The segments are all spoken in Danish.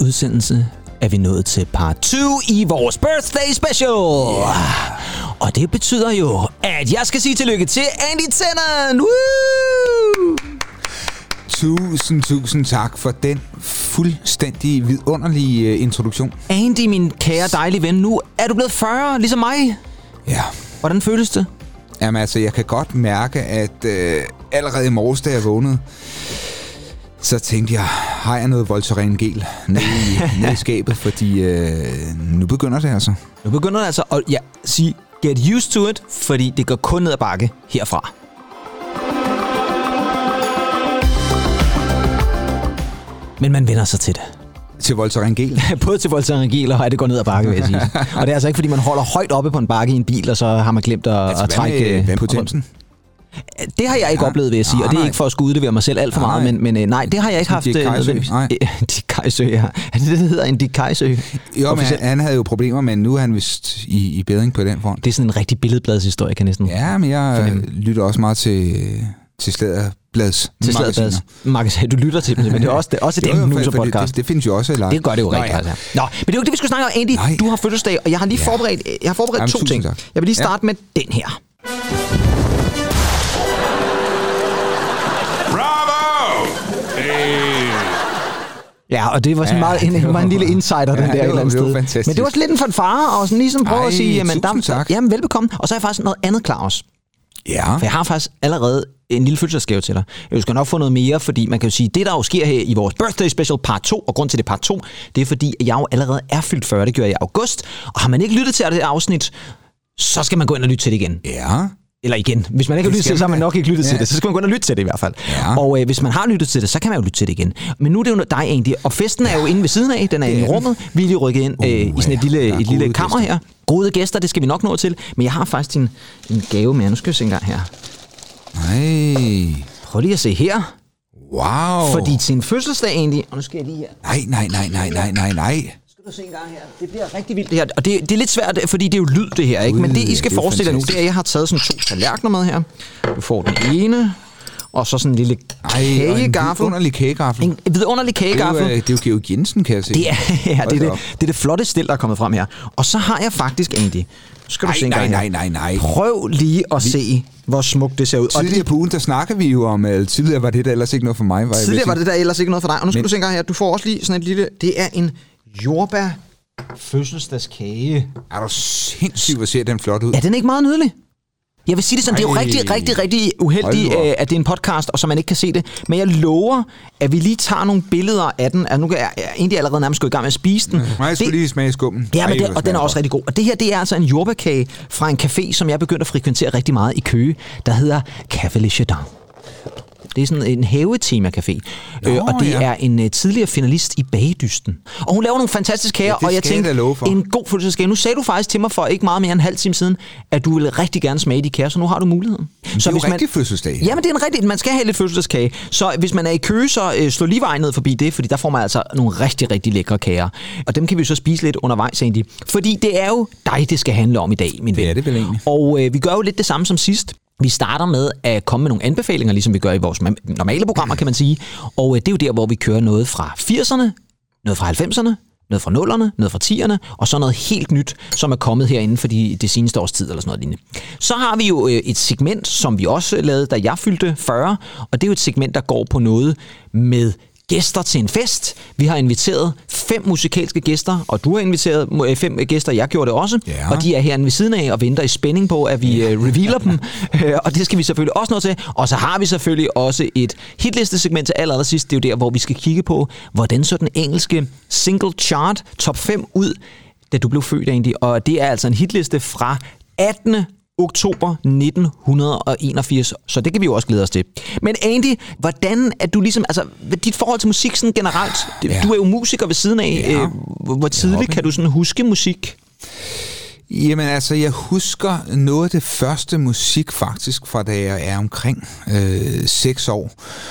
uges udsendelse er vi nået til part 2 i vores birthday special. Yeah. Og det betyder jo, at jeg skal sige tillykke til Andy Tennant. Woo! Tusind, tusind tak for den fuldstændig vidunderlige uh, introduktion. Andy, min kære dejlige ven, nu er du blevet 40, ligesom mig. Ja. Hvordan føles det? Jamen altså, jeg kan godt mærke, at uh, allerede i morges, da jeg vågnede, så tænkte jeg, har jeg noget Voltaren gel nede i, nede i skabet, fordi øh, nu begynder det altså. Nu begynder det altså, og ja, sige, get used to it, fordi det går kun ned ad bakke herfra. Men man vender sig til det. Til Voltaren gel? Både til Voltaren gel og det går ned ad bakke, vil jeg sige. og det er altså ikke, fordi man holder højt oppe på en bakke i en bil, og så har man glemt at, altså, at trække... Hvad med potensen? Det har jeg ikke ja, oplevet, vil jeg sige, og det er ikke for at skulle udlevere mig selv alt for meget, men, men nej, det har jeg ikke haft. Dick Kajsø, nej. Dick Kajsø, ja. Er det det, der hedder en Dick Kajsø? Jo, men han, han havde jo problemer, men nu er han vist i, i bedring på den front. Det er sådan en rigtig billedbladshistorie, kan næsten Ja, men jeg fornemme. lytter også meget til, til Slæderblads Til Slæderblads magasin. Du lytter til dem, men det er også, det også et nu podcast. Det, det, findes jo også i Det gør det jo rigtigt. Ja. Nå, men det er jo ikke det, vi skal snakke om. Andy, Nej. du har fødselsdag, og jeg har lige ja. forberedt, jeg har forberedt Jamen, to ting. Tak. Jeg vil lige starte ja. med den her. Ja, og det var sådan ja, meget en, var en lille insider, den ja, der et eller andet sted. Fantastisk. Men det var lidt en fanfare, og sådan ligesom prøve Ej, at sige, jamen, der, tak. jamen velbekomme. Og så er jeg faktisk noget andet klar også. Ja. For jeg har faktisk allerede en lille fødselsdagsgave til dig. Jeg skal nok få noget mere, fordi man kan jo sige, det der jo sker her i vores birthday special part 2, og grund til det part 2, det er fordi, jeg jo allerede er fyldt 40, det gjorde jeg i august, og har man ikke lyttet til det afsnit, så skal man gå ind og lytte til det igen. Ja. Eller igen, hvis man ikke har lyttet til det, så har man nok ikke lyttet ja. til det. Så skal man gå ind og lytte til det i hvert fald. Ja. Og øh, hvis man har lyttet til det, så kan man jo lytte til det igen. Men nu er det jo dig egentlig, og festen er jo inde ved siden af, den er inde i rummet. Vi er lige rykket ind uh, øh, i sådan et lille, ja, et lille kammer gæster. her. Gode gæster, det skal vi nok nå til. Men jeg har faktisk en, en gave med. Nu skal vi se en gang her. Nej. Prøv lige at se her. Wow. Fordi til en fødselsdag egentlig, og nu skal jeg lige her. Nej, nej, nej, nej, nej, nej, nej se en gang her. Det bliver rigtig vildt det her. Og det, det er lidt svært, fordi det er jo lyd det her, ikke? Men det I skal det forestille jer nu, det er, at jeg har taget sådan to tallerkener med her. Du får den ene, og så sådan en lille kagegaffel. En vidunderlig kagegaffel. En vidunderlig kagegaffel. Det er jo, det er jo Georg Jensen, kan jeg se. Det er, ja, det, er det, det er det flotte stil, der er kommet frem her. Og så har jeg faktisk, Andy, skal nej, du se nej, nej, nej, nej. Prøv lige at vi... se, hvor smukt det ser ud. Tidligere og på ugen, der snakker vi jo om, at tidligere var det der ellers ikke noget for mig. Var tidligere var det der ellers ikke noget for dig. Og nu skal Men... du se en gang her, du får også lige sådan et lille, det er en jordbær fødselsdagskage. Er du sindssygt, hvor ser den flot ud? Er den ikke meget nydelig? Jeg vil sige det sådan, Ej. det er jo rigtig, rigtig, rigtig uheldigt, øh, at det er en podcast, og så man ikke kan se det. Men jeg lover, at vi lige tager nogle billeder af den. Altså, nu er jeg egentlig allerede nærmest gået i gang med at spise den. Ja, jeg skulle lige smage skummen. Ja, men det, og den er også rigtig god. Og det her, det er altså en jordbærkage fra en café, som jeg begyndte at frekventere rigtig meget i Køge, der hedder Café Le Chardin. Det er sådan en havetema-café. Nå, øh, og det ja. er en uh, tidligere finalist i Bagedysten. Og hun laver nogle fantastiske kager, ja, og jeg tænkte, en god fødselsdagsgave. Nu sagde du faktisk til mig for ikke meget mere end en halv time siden, at du ville rigtig gerne smage de kager, så nu har du muligheden. Men så det er hvis jo rigtig fødselsdag. Jamen, det er en rigtig, man skal have lidt fødselsdagskage. Så hvis man er i kø, så uh, slå lige vejen ned forbi det, fordi der får man altså nogle rigtig, rigtig lækre kager. Og dem kan vi så spise lidt undervejs egentlig. Fordi det er jo dig, det skal handle om i dag, min ven. Det er det vel egentlig. Og uh, vi gør jo lidt det samme som sidst. Vi starter med at komme med nogle anbefalinger, ligesom vi gør i vores normale programmer, kan man sige. Og øh, det er jo der, hvor vi kører noget fra 80'erne, noget fra 90'erne, noget fra nullerne, noget fra 10'erne, og så noget helt nyt, som er kommet herinde for de, det seneste års tid, eller sådan noget lignende. Så har vi jo øh, et segment, som vi også lavede, da jeg fyldte 40, og det er jo et segment, der går på noget med gæster til en fest. Vi har inviteret fem musikalske gæster, og du har inviteret øh, fem gæster, jeg gjorde det også. Ja. Og de er herinde ved siden af og venter i spænding på, at vi ja. Øh, revealer dem. Øh, og det skal vi selvfølgelig også nå til. Og så har vi selvfølgelig også et hitlistesegment til aller, aller sidst. Det er jo der, hvor vi skal kigge på, hvordan så den engelske single chart top 5 ud, da du blev født egentlig. Og det er altså en hitliste fra 18 oktober 1981, så det kan vi jo også glæde os til. Men Andy, hvordan er du ligesom, altså dit forhold til musik sådan generelt, ja. du er jo musiker ved siden af, ja. øh, hvor tidligt kan du sådan huske musik? Jamen altså, jeg husker noget af det første musik faktisk fra da jeg er omkring øh, 6 år.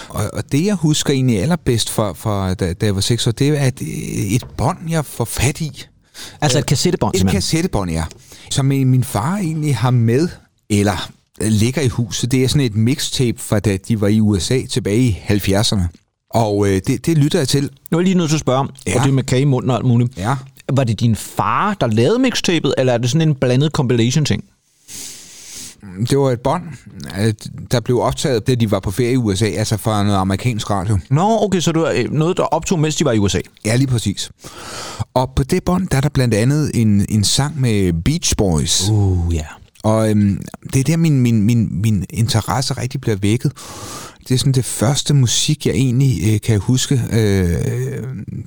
Og, og det jeg husker egentlig allerbedst fra, fra da, da jeg var 6 år, det er at et bånd, jeg får fat i. Altså et kassettebånd? Et kassettebånd, ja som min far egentlig har med, eller ligger i huset. Det er sådan et mixtape fra da de var i USA tilbage i 70'erne. Og øh, det, det lytter jeg til. Nu er jeg lige nødt til at spørge, ja. Og det er med kage i munden og alt muligt. Ja. Var det din far, der lavede mixtapet, eller er det sådan en blandet compilation-ting? Det var et bånd, øh, der blev optaget, da de var på ferie i USA, altså fra noget amerikansk radio. Nå, okay, så det var øh, noget, der optog, mens de var i USA. Ja, lige præcis. Og på det bånd, der er der blandt andet en, en sang med Beach Boys. Uh, ja. Og øhm, det er der, min, min, min, min interesse rigtig bliver vækket. Det er sådan det første musik, jeg egentlig øh, kan huske, øh,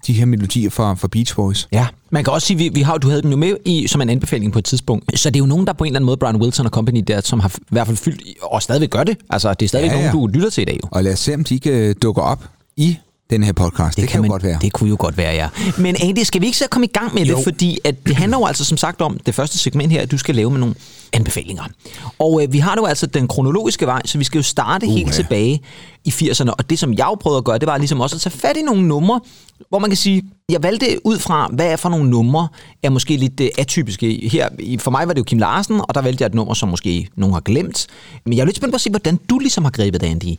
de her melodier fra, fra Beach Boys. Ja, man kan også sige, vi, vi har, du havde den jo med i, som en anbefaling på et tidspunkt. Så det er jo nogen, der på en eller anden måde, Brian Wilson og Company der, som har i hvert fald fyldt, og stadigvæk gør det. Altså, det er stadigvæk ja, ja. nogen, du lytter til i dag jo. Og lad os se, om de ikke øh, dukker op i den her podcast. Det, det kan, man, jo godt være. Det kunne jo godt være, ja. Men Andy, skal vi ikke så komme i gang med jo. Det? Fordi at det handler jo altså som sagt om det første segment her, at du skal lave med nogle anbefalinger. Og øh, vi har jo altså den kronologiske vej, så vi skal jo starte uh, helt Uha. tilbage i 80'erne. Og det, som jeg jo prøvede at gøre, det var ligesom også at tage fat i nogle numre, hvor man kan sige, jeg valgte ud fra, hvad er for nogle numre, er måske lidt øh, atypiske. Her, for mig var det jo Kim Larsen, og der valgte jeg et nummer, som måske nogen har glemt. Men jeg er lidt spændt på at se, hvordan du ligesom har grebet det, Andy.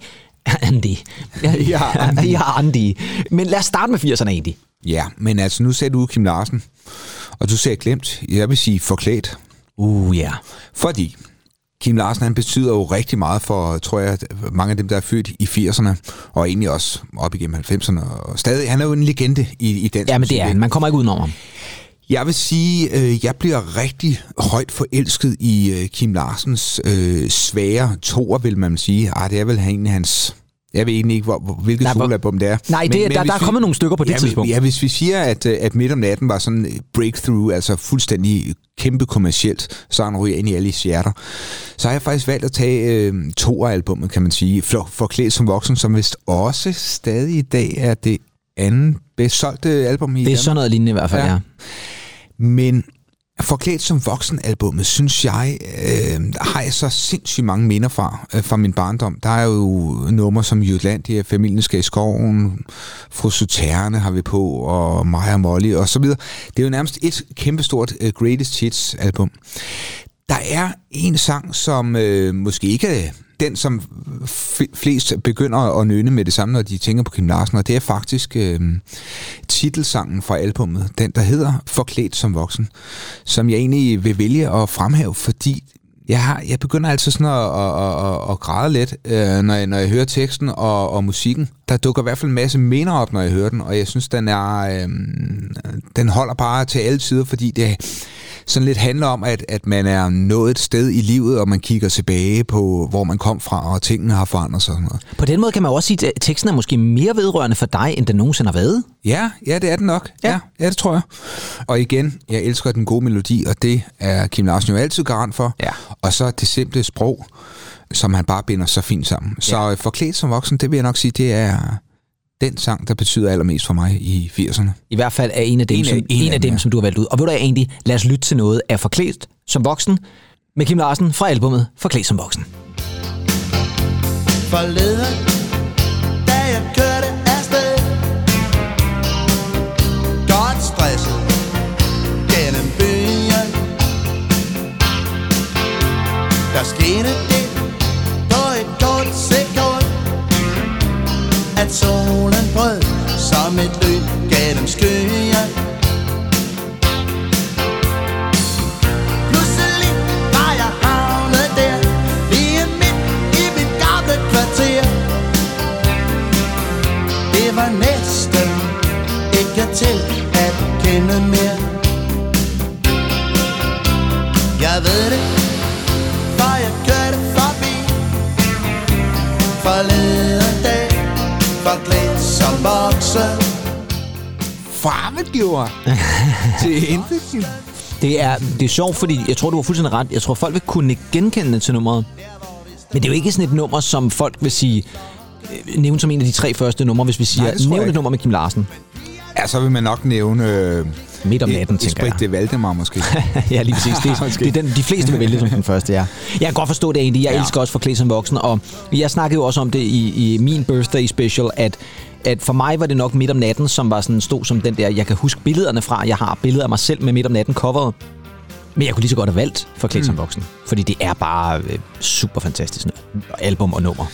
Andy. Ja, Andy. ja, Andy. Men lad os starte med 80'erne, Andy. Ja, men altså nu sagde du Kim Larsen, og du sagde glemt. Jeg vil sige forklædt. Uh, ja. Fordi Kim Larsen, han betyder jo rigtig meget for, tror jeg, mange af dem, der er født i 80'erne, og egentlig også op igennem 90'erne. Og stadig, han er jo en legende i, i dansk Ja, men det er han. Man kommer ikke udenom ham. Jeg vil sige, øh, jeg bliver rigtig højt forelsket i øh, Kim Larsens øh, svære toer, vil man sige. Ej, det er vel egentlig hans... Jeg ved egentlig ikke, hvor, hvor, hvilket Nej, soloalbum det er. Nej, det, der, hvis der er vi- kommet nogle stykker på det ja, tidspunkt. Ja, hvis vi siger, at, øh, at Midt om natten var sådan et breakthrough, altså fuldstændig kæmpe kommercielt, så han ryger ind i alle hjerter, så har jeg faktisk valgt at tage øh, to af albummet, kan man sige. For, Forklædt som voksen, som vist også stadig i dag er det anden bedst solgte album i det er Danmark. sådan noget lignende i hvert fald, ja. Ja. Men Forklædt som voksen albummet, synes jeg, øh, har jeg så sindssygt mange minder fra, øh, fra min barndom. Der er jo numre som Jutlandia, Familien skal i skoven, Fru Suterne har vi på, og Maja og Molly og så videre. Det er jo nærmest et kæmpestort øh, Greatest Hits album. Der er en sang, som øh, måske ikke er den, som f- flest begynder at nynne med det samme, når de tænker på Kim Larsen, og det er faktisk øh, titelsangen fra albummet, den der hedder Forklædt som voksen, som jeg egentlig vil vælge at fremhæve, fordi jeg, har, jeg begynder altid sådan at, at, at, at, at græde lidt, øh, når, jeg, når jeg hører teksten og, og musikken. Der dukker i hvert fald en masse minder op, når jeg hører den, og jeg synes, den er øh, den holder bare til alle tider, fordi det sådan lidt handler om, at, at man er nået et sted i livet, og man kigger tilbage på, hvor man kom fra, og tingene har forandret sig. og Sådan noget. På den måde kan man også sige, at teksten er måske mere vedrørende for dig, end den nogensinde har været. Ja, ja, det er den nok. Ja. Ja. ja, ja det tror jeg. Og igen, jeg elsker den gode melodi, og det er Kim Larsen jo altid garant for. Ja. Og så det simple sprog, som han bare binder så fint sammen. Så ja. forklædt som voksen, det vil jeg nok sige, det er den sang, der betyder allermest for mig i 80'erne. I hvert fald er en af dem, En af- som, en en af af dem, ja. som du har valgt ud. Og ved du hvad, Andy, lad os lytte til noget af Forklædt som voksen med Kim Larsen fra albumet Forklædt som voksen. Forleden, da jeg kørte afsted Godt stresset gennem byen Der skete det på et kort sekund At solen som et lyn gennem skyen Pludselig var jeg havnet der Lige midt i mit gamle kvarter. Det var næsten ikke til at kende mere. Jeg ved det, for jeg kørte forbi Forleden dag, forklædt som voksen Fremmedgjort til intet. Det er, det er sjovt, fordi jeg tror, du har fuldstændig ret. Jeg tror, folk vil kunne genkende til nummeret. Men det er jo ikke sådan et nummer, som folk vil sige, øh, nævne som en af de tre første numre, hvis vi siger, Nej, det tror jeg nævn et nummer med Kim Larsen. Ja, så vil man nok nævne... Øh, Midt om natten, tænker jeg. de Valdemar måske. ja, lige præcis. Det, er- det er den, de fleste vil vælge som den første, ja. Jeg kan godt forstå det egentlig. Jeg ja. Elsker også Forklædt som voksen, og jeg snakkede jo også om det i, i min birthday special, at at for mig var det nok midt om natten, som var sådan stod som den der, jeg kan huske billederne fra, jeg har billeder af mig selv med midt om natten coveret. Men jeg kunne lige så godt have valgt Forklædt mm. som voksen, fordi det er bare øh, super fantastisk album og nummer.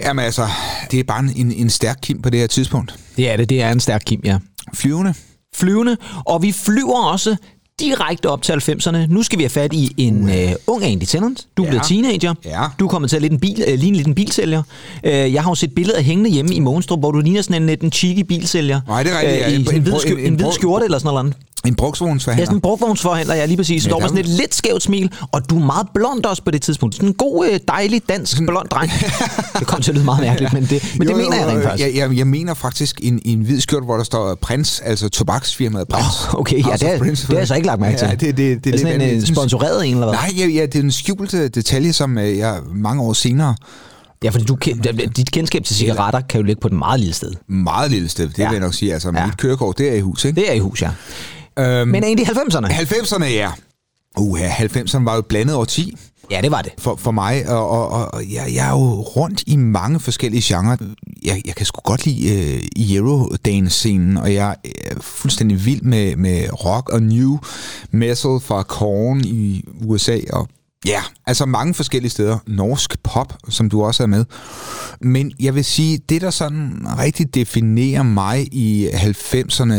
Jamen altså, det er bare en, en stærk kim på det her tidspunkt. Det er det. Det er en stærk kim, ja. Flyvende. Flyvende. Og vi flyver også direkte op til 90'erne. Nu skal vi have fat i en uh. ung Andy Tennant. Du er Ja. blevet teenager. Ja. Du er kommet til at lidt en bil, uh, ligne lidt en bilsælger. Uh, jeg har jo set billeder hængende hjemme i Mogenstrup, hvor du ligner sådan en lidt en cheeky bilsælger. Nej, det er rigtigt, Øh. I En- en, hvid, en- en en hvid skjorte eller sådan noget. En Ja, brugsvognsforhandler. sådan en brugvognsforhandler, ja, lige præcis. Så Ja, står med sådan et lidt skævt smil, og du er meget blond også på det tidspunkt. Sådan en god, øh, dejlig, dansk, blond dreng. det kom til at lyde meget mærkeligt, men det, men det Jo, jo, mener jeg rent jo, faktisk. Jeg, jeg, jeg mener faktisk en, en hvid skjort, hvor der står Prins, altså tobaksfirmaet Prins. Åh, okay, ja, House det er- Prince. det har jeg så ikke lagt mærke til. Ja, det, det, det, Det er sådan en øh, vanvittigt. sponsoreret en, eller hvad? Nej, ja, ja, det er en skjult øh, detalje, som øh, jeg mange år senere, Ja, fordi du, dit kendskab til cigaretter kan jo ligge på et meget lille sted. meget lille sted, det Ja. ja. vil jeg nok sige. Altså, Ja. mit kørekort, det er i hus, ikke? Det er i hus, ja. Øhm, Men egentlig 90'erne? 90'erne, ja. Uha, 90'erne var jo et blandet årti Ja, det var det. for, for mig, og, og, og jeg, jeg er jo rundt i mange forskellige genrer. Jeg, jeg kan sgu godt lide uh, Eurodance-scenen, og jeg er fuldstændig vild med, med rock og new metal fra Korn i USA, og ja, altså mange forskellige steder. Norsk pop, som du også er med. Men jeg vil sige, det der sådan rigtig definerer mig i 90'erne,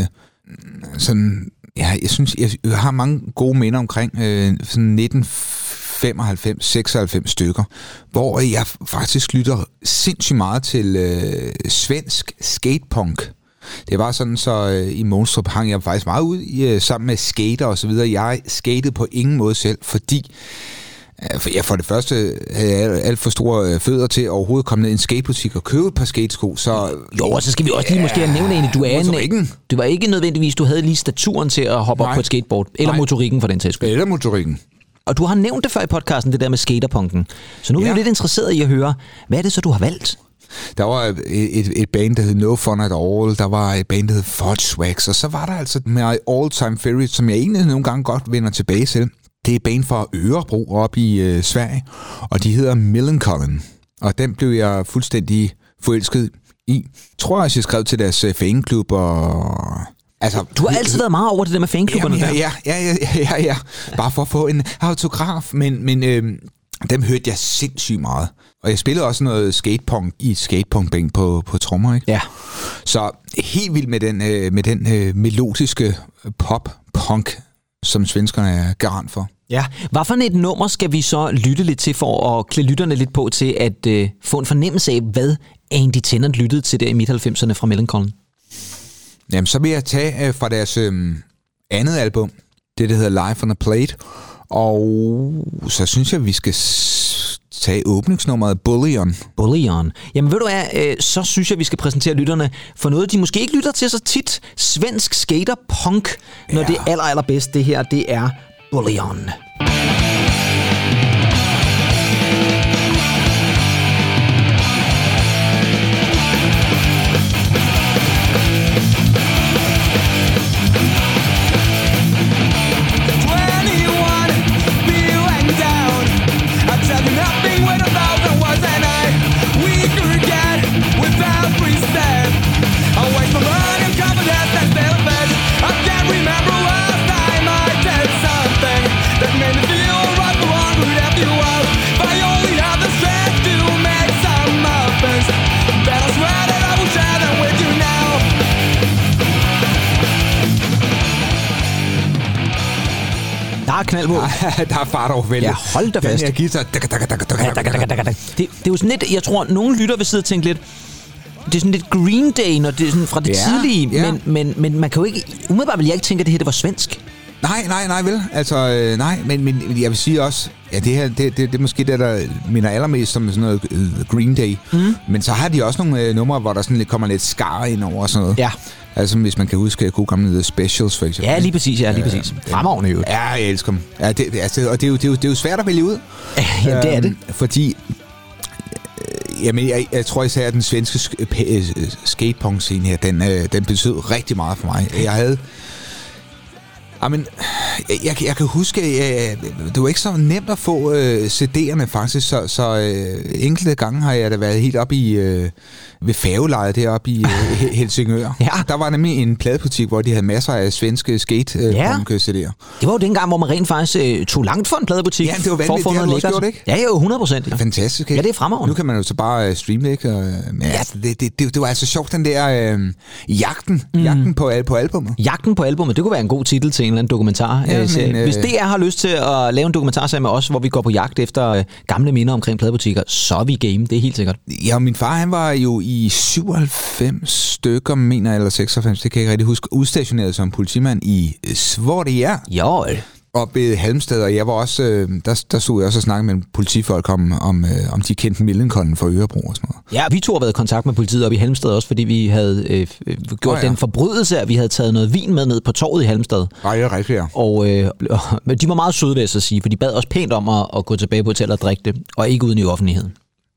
sådan, ja, jeg synes, jeg har mange gode minder omkring øh, sådan 1995, 96 stykker, hvor jeg faktisk lytter sindssygt meget til øh, svensk skatepunk. Det var sådan, så øh, i Monstrup hang jeg faktisk meget ud i, øh, sammen med skater og så videre. Jeg skatede på ingen måde selv, fordi øh, for, det første havde jeg alt, for store øh, fødder til at overhovedet komme ned i en skatebutik og købe et par skatesko, så Jo, og så skal vi også lige måske nævne en, du er en, det var ikke nødvendigvis, du havde lige staturen til at hoppe op Nej. på et skateboard, eller Nej. motorikken for den sags skyld. eller motorikken. Og du har nævnt det før i podcasten, det der med skaterpunken. Så nu er vi Ja. jo lidt interesseret i at høre, hvad er det så, du har valgt? Der var et, et, et band, der hed No Fun At All. Der var et band, der hed Fudge Og så var der altså my all-time favorite, som jeg egentlig nogle gange godt vender tilbage til. Det er band fra Ørebro op i øh, Sverige, og de hedder Millencolin. Og den blev jeg fuldstændig forelsket i. Tror jeg også, jeg skrev til deres øh, fanklub, og... Altså, Du har altid været meget over det der med fanklubberne Jamen, der. ja, ja, ja, ja, ja, ja, bare for at få en autograf, men, men øh, dem hørte jeg sindssygt meget. Og jeg spillede også noget skatepunk i et skatepunkband på, på trommer, ikke? Ja. Så helt vildt med den, øh, med den øh, melodiske pop-punk, som svenskerne er garant for. Ja. Hvad for et nummer skal vi så lytte lidt til, for at klæde lytterne lidt på til at øh, få en fornemmelse af, hvad Andy Tennant lyttede til der i midt-90'erne fra Millencolin? Jamen, så vil jeg tage øh, fra deres øh, andet album, det der hedder Live on a Plate, og så synes jeg, vi skal tage åbningsnummeret Bullion. Bullion. Jamen ved du hvad, øh, så synes jeg, vi skal præsentere lytterne for noget, de måske ikke lytter til så tit. Svensk skater punk, når Ja. det er aller, allerbedst. Det her, det er Bullion. But Der er knald på. der er fart over. Ja, hold da fast. Den her guitar. Det, det er jo sådan lidt, jeg tror, nogle lytter vil sidde og tænke lidt, det er sådan lidt Green Day, når det er sådan fra det Ja, tidlige, ja. men, men, men man kan jo ikke, umiddelbart vil jeg ikke tænke, at det her det var svensk. Nej, nej, nej, vel? Altså, øh, nej, men, men jeg vil sige også, ja, det her, det, det, det er måske det, der minder allermest om sådan noget øh, Green Day. Mm. Men så har de også nogle øh, numre, hvor der sådan lidt, kommer lidt skar ind over og sådan noget. Ja. Altså, hvis man kan huske gode gamle The Specials, for eksempel. Ja, lige præcis, ja, lige præcis. Fremragende jo. Ja, jeg elsker dem. Ja, det, altså, og det er, jo, det, er jo, det er jo svært at vælge ud. Ja, det er det. Øhm, Fordi, øh, jamen, jeg, jeg tror især, at den svenske sk- øh, skatepunk-scene her, den, øh, den betød rigtig meget for mig. Jeg havde... Jamen, jeg, jeg kan huske, øh, det var ikke så nemt at få øh, CD'erne faktisk, så, så øh, enkelte gange har jeg da været helt op i øh, ved færgelejet deroppe i øh, He- Helsingør. Ja. Der var nemlig en pladebutik, hvor de havde masser af svenske skate øh, Ja. ja. CD'er. Det var jo dengang, hvor man rent faktisk øh, tog langt for en pladebutik. Ja, det var vanvittigt. for Det har gjort, ikke? Ja, jo, 100 procent. Ja. Fantastisk, ikke? Ja, det er fremragende. Nu kan man jo så bare øh, streame det, ikke? Og, men ja. altså, det, det, det, det var altså sjovt, den der øh, jagten, mm. jagten på, på albummet. Jagten på albummet, det kunne være en god titel til en eller anden dokumentar. Ja, øh, serie. men, øh, Hvis DR har lyst til at lave en dokumentarserie med os, hvor vi går på jagt efter øh, gamle minder omkring pladebutikker, så er vi game, det er helt sikkert. Ja, min far, han var jo i 97 stykker, mener eller 96, det kan jeg ikke rigtig huske, udstationeret som politimand i Svordia. Jo, oppe i Halmstad, og jeg var også, øh, der, der stod jeg også og snakkede med politifolk om, om, øh, om de kendte Millencolin fra Ørebro og sådan noget. Ja, vi to har været i kontakt med politiet oppe i Halmstad også, fordi vi havde øh, øh, gjort oh, ja. den forbrydelse, at vi havde taget noget vin med ned på torvet i Halmstad. Nej, det er rigtigt, ja. Og øh, men de var meget søde, vil jeg så sige, for de bad os pænt om at, at gå tilbage på hotellet og drikke det, og ikke uden i offentligheden.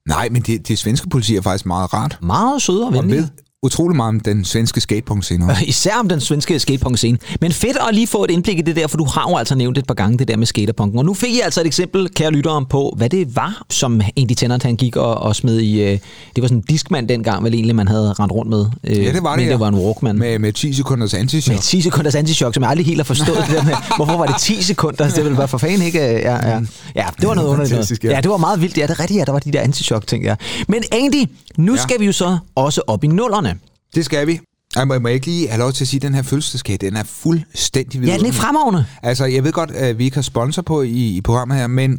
Nej, men det, det svenske politi er faktisk meget rart. Meget søde og Og venlige. ved utrolig meget om den svenske skatepunk-scene. Især om den svenske skatepunk-scene. Men fedt at lige få et indblik i det der, for du har jo altså nævnt et par gange det der med skaterpunken. Og nu fik I altså et eksempel, kære lyttere, på, hvad det var, som egentlig Tennant han gik og, og smed i... Øh, det var sådan en diskmand dengang, vel egentlig, man havde rendt rundt med. Øh, Ja, det var det, Men ja. det var en Walkman. Med, Med, med 10 sekunders anti med 10 sekunders antichok, som jeg aldrig helt har forstået det der med, hvorfor var det 10 sekunder? Det ville være for fanden ikke... Ja, ja. ja det var noget underligt noget. Ja. Ja, det var meget vildt. Ja, det er rigtigt, ja, der var de der antichok ting, ja. Men Andy, nu Ja. skal vi jo så også op i nullerne. Det skal vi. Ej, må, må jeg ikke lige have lov til at sige, at den her fødselsdagskage, den er fuldstændig Ja, vidunderlig. den er fremragende. Altså, jeg ved godt, at vi ikke har sponsor på i, i programmet her, men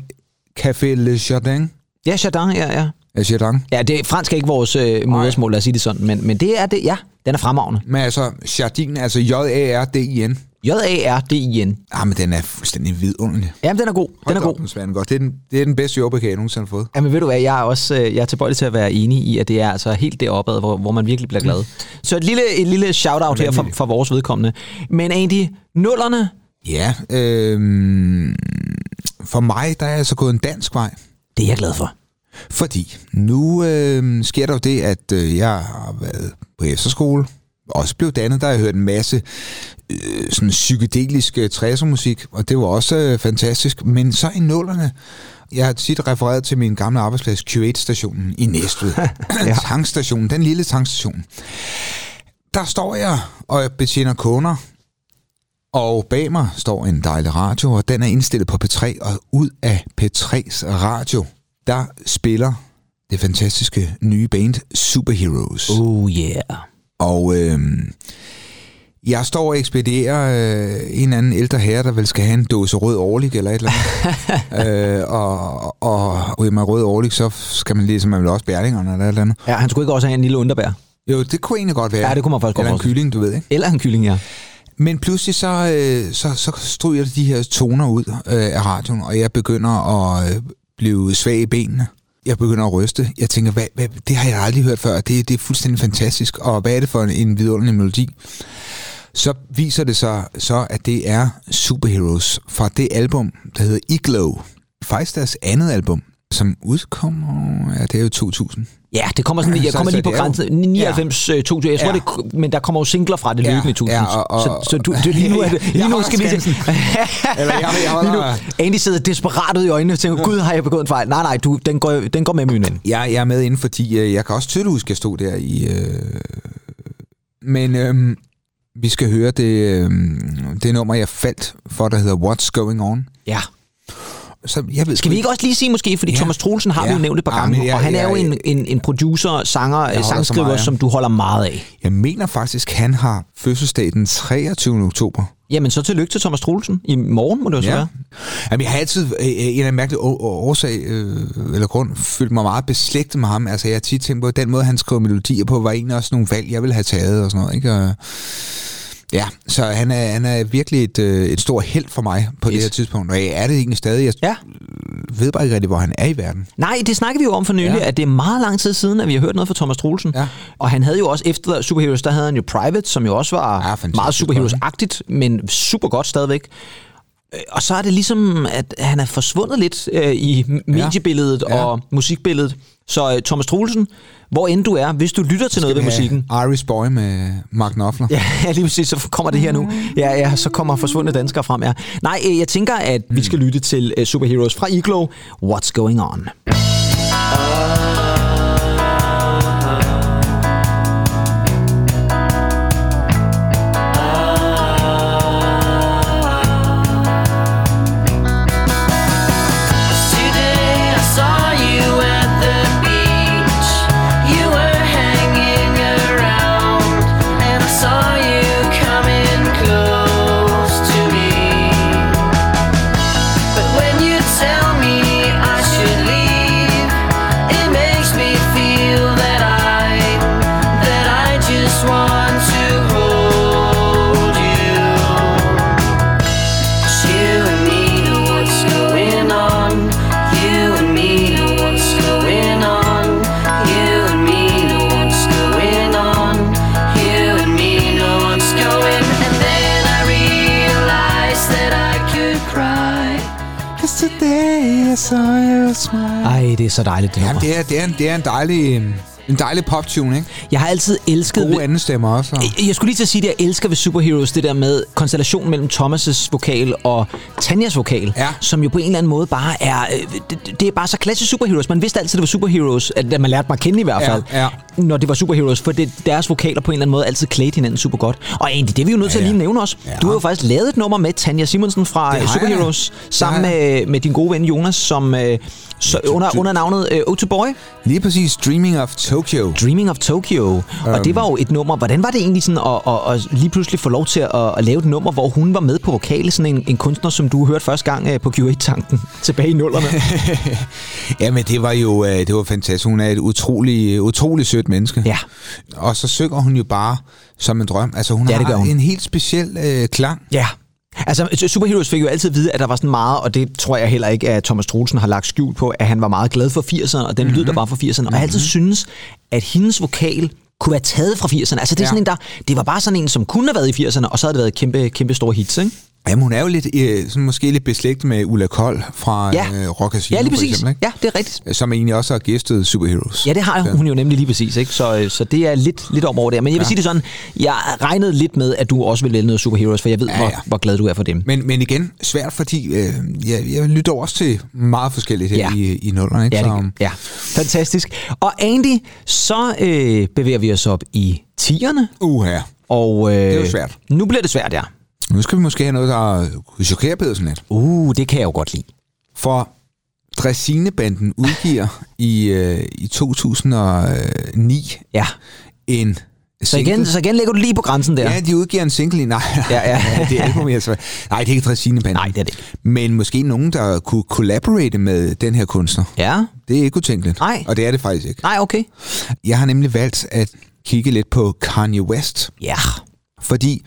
Café Le Jardin, Ja, Chardin, ja, ja. altså Jardin, Ja, det, fransk er ikke vores øh, modersmål, lad os sige det sådan, men, men det er det, ja, den er fremragende. men altså Jardin, altså J-A-R-D-I-N. J-A-R-D-I-N. Ah, men den er fuldstændig vidunderlig. Jamen, den er god, den er god. den godt. Det er den, det er den bedste jordbærkage, jeg nogensinde har fået. Jamen ved du hvad, jeg er også øh, jeg er tilbøjelig til at være enig i, at det er altså helt deroppe, hvor, hvor man virkelig bliver glad. Så et lille, et lille shout-out her for, for vores vedkommende. Men Andy, nullerne, Ja, øhm, for mig, der er altså gået en dansk vej. det er jeg glad for. Fordi nu øh, sker der jo det, at øh, jeg har været på efterskole, også blev dannet, der jeg hørt en masse øh, sådan psykedelisk øh, 60'er musik, og det var også øh, fantastisk. Men så i nullerne, jeg har tit refereret til min gamle arbejdsplads, Q8-stationen i Næstved. ja. Tankstationen, den lille tankstation. Der står jeg og betjener kunder, og bag mig står en dejlig radio, og den er indstillet på P3, og ud af P3's radio, der spiller det fantastiske nye band Superheroes. Oh yeah. Og øh, jeg står og ekspederer øh, en eller anden ældre herre, der vel skal have en dåse rød årlig eller et eller andet. øh, og, og, ryger man rød årlig, så skal man ligesom man vil også bærlingerne eller et eller andet. Ja, han skulle ikke også have en lille underbær. Jo, det kunne egentlig godt være. Ja, det kunne man faktisk godt Eller en kylling, du ved, ikke? Eller en kylling, ja. Men pludselig så, øh, så, så stryger de her toner ud øh, af radioen, og jeg begynder at øh, blive svag i benene. Jeg begynder at ryste. Jeg tænker, hvad, hvad, det har jeg aldrig hørt før. Det, det er fuldstændig fantastisk. Og hvad er det for en, en vidunderlig melodi? Så viser det sig så, at det er Superheroes fra det album, der hedder Iglo. Faktisk deres andet album, som udkommer, ja, det er jo 2000. Ja, det kommer sådan, jeg kommer lige på grænsen. 99, ja. 2000, jeg tror, Ja. det, men der kommer jo singler fra det Ja, løbende i 2000. ja, og- og- så, så du, du, lige nu, er det, lige nu skal vi til. skansen. Eller jeg- jeg lige nu, Andy sidder desperat ud i øjnene og tænker, gud, har jeg begået en fejl? Nej, nej, du, den, går, den går med, min ven. Jeg, jeg er med inden, fordi øh, jeg kan også tydeligt huske, at jeg stod der i... Øh, men øh, vi skal høre det, øh, det nummer, jeg faldt for, der hedder What's Going On. Ja. Så jeg ved Skal vi ikke også lige sige måske, fordi Ja. ja. Thomas Troelsen har ja. vi Ja. jo nævnt et par Ja, gange, jeg- og han er jeg- jo en, en, en producer, sanger, sangskriver, meget ham. som du holder meget af. Jeg mener faktisk, han har fødselsdag den 23. oktober. Jamen, så tillykke til Thomas Troelsen. I morgen må det jo så være. Jamen, jeg har altid øh, en eller anden mærkelig årsag øh, eller grund følt mig meget beslægtet med ham. Altså, jeg har tit tænkt på, at den måde, han skrev melodier på, var egentlig også nogle valg, jeg ville have taget og sådan noget. Ikke? Og, ja, så han er, han er virkelig et, øh, et stort held for mig på yes. det her tidspunkt. Og jeg er det egentlig stadig. Jeg Ja. ved bare ikke rigtig, hvor han er i verden. Nej, det snakkede vi jo om for nylig, Ja. at det er meget lang tid siden, at vi har hørt noget fra Thomas Troelsen. Ja. Og han havde jo også efter Superheroes, der havde han jo Private, som jo også var Ja, fantastisk meget Superheroes-agtigt, men super godt stadigvæk. Øh, Og så er det ligesom, at han er forsvundet lidt øh, i mediebilledet Ja. ja. og musikbilledet. Så uh, Thomas Troelsen, hvor end du er, hvis du lytter til noget ved musikken, Irish Boy med Mark Knopfler. Ja, lige præcis, så kommer det her nu. Ja, ja, så kommer forsvundne danskere frem, ja. Nej, øh, jeg tænker, at vi skal lytte til uh, Superheroes fra Iglo. What's going on? Today Ej, det er så dejligt, det Jamen, det er, det er, en, det er en dejlig, en, dejlig poptune, ikke? Jeg har altid elsket... Gode anden stemmer også. og- Jeg skulle lige til at sige, at jeg elsker ved Superheroes det der med konstellationen mellem Thomas' vokal og Tanjas vokal, Ja. som jo på en eller anden måde bare er... øh, Det, det er bare så klassisk Superheroes. Man vidste altid, det var Superheroes, at at man lærte mig at kende i hvert Ja, fald, ja. når det var Superheroes, for det, deres vokaler på en eller anden måde altid klædte hinanden super godt. Og egentlig, det er vi jo nødt til Ja, at ja. lige nævne også. Ja. Du har jo faktisk lavet et nummer med Tanja Simonsen fra Det jeg. Superheroes, Det sammen med, med din gode ven Jonas, som øh, så, under, under navnet øh, O2 Boy. Lige præcis Dreaming of Tokyo. Dreaming of Tokyo. Um. Og det var jo et nummer. Hvordan var det egentlig sådan at, at, at lige pludselig få lov til at, at lave et nummer, hvor hun var med på vokal, sådan en, en kunstner, som du hørte første gang øh, på Q8-tanken tilbage i nullerne? Jamen, det var jo øh, det var fantastisk. Hun er et utrolig, utrolig sødt menneske. Ja. Og så synger hun jo bare som en drøm. Altså, hun Ja, har hun. en helt speciel øh, klang. ja. Altså, Superheroes fik jo altid at vide, at der var sådan meget, og det tror jeg heller ikke, at Thomas Troelsen har lagt skjul på, at han var meget glad for 80'erne, og den mm-hmm. lyd, der var fra 80'erne. Og jeg har altid synes, at hendes vokal kunne være taget fra 80'erne. Altså, det er Ja. sådan en, der, det var bare sådan en, som kunne have været i 80'erne, og så havde det været kæmpe, kæmpe store hits, ikke? Jamen, hun er jo lidt, øh, sådan måske lidt beslægtet med Ulla Kold fra Ja. øh, Rock Casino, Ja, lige præcis. eksempel, ikke? Ja, det er rigtigt. Som egentlig også har gæstet Superheroes. Ja, det har hun jo nemlig lige præcis, ikke? Så, øh, så det er lidt, lidt om over der. Men jeg vil ja. sige det sådan, jeg regnede lidt med, at du også vil vælge noget Superheroes, for jeg ved, ja, Ja, ja. ja. Hvor, hvor glad du er for dem. Men, men igen, svært, fordi øh, jeg, jeg lytter også til meget forskelligt her Ja. ja. i, i nullerne. Ikke? Ja, Så, det, ja, fantastisk. Og Andy, så øh, bevæger vi os op i tierne, Uha. og øh, Det er jo svært. Nu bliver det svært, ja. Nu skal vi måske have noget, der kunne chokere Pedersen lidt. Uh, det kan jeg jo godt lide. For Dressinebanden udgiver i, øh, i 2009 Ja. en Så igen, så igen ligger du lige på grænsen der. Ja, de udgiver en single i... Nej, Ja, ja. det er album, altså. Nej, det er ikke Dressinebanden. Nej, det er det ikke. Men måske nogen, der kunne collaborate med den her kunstner. Ja. Det er ikke utænkeligt. Nej. Og det er det faktisk ikke. Nej, okay. Jeg har nemlig valgt at kigge lidt på Kanye West, Ja. fordi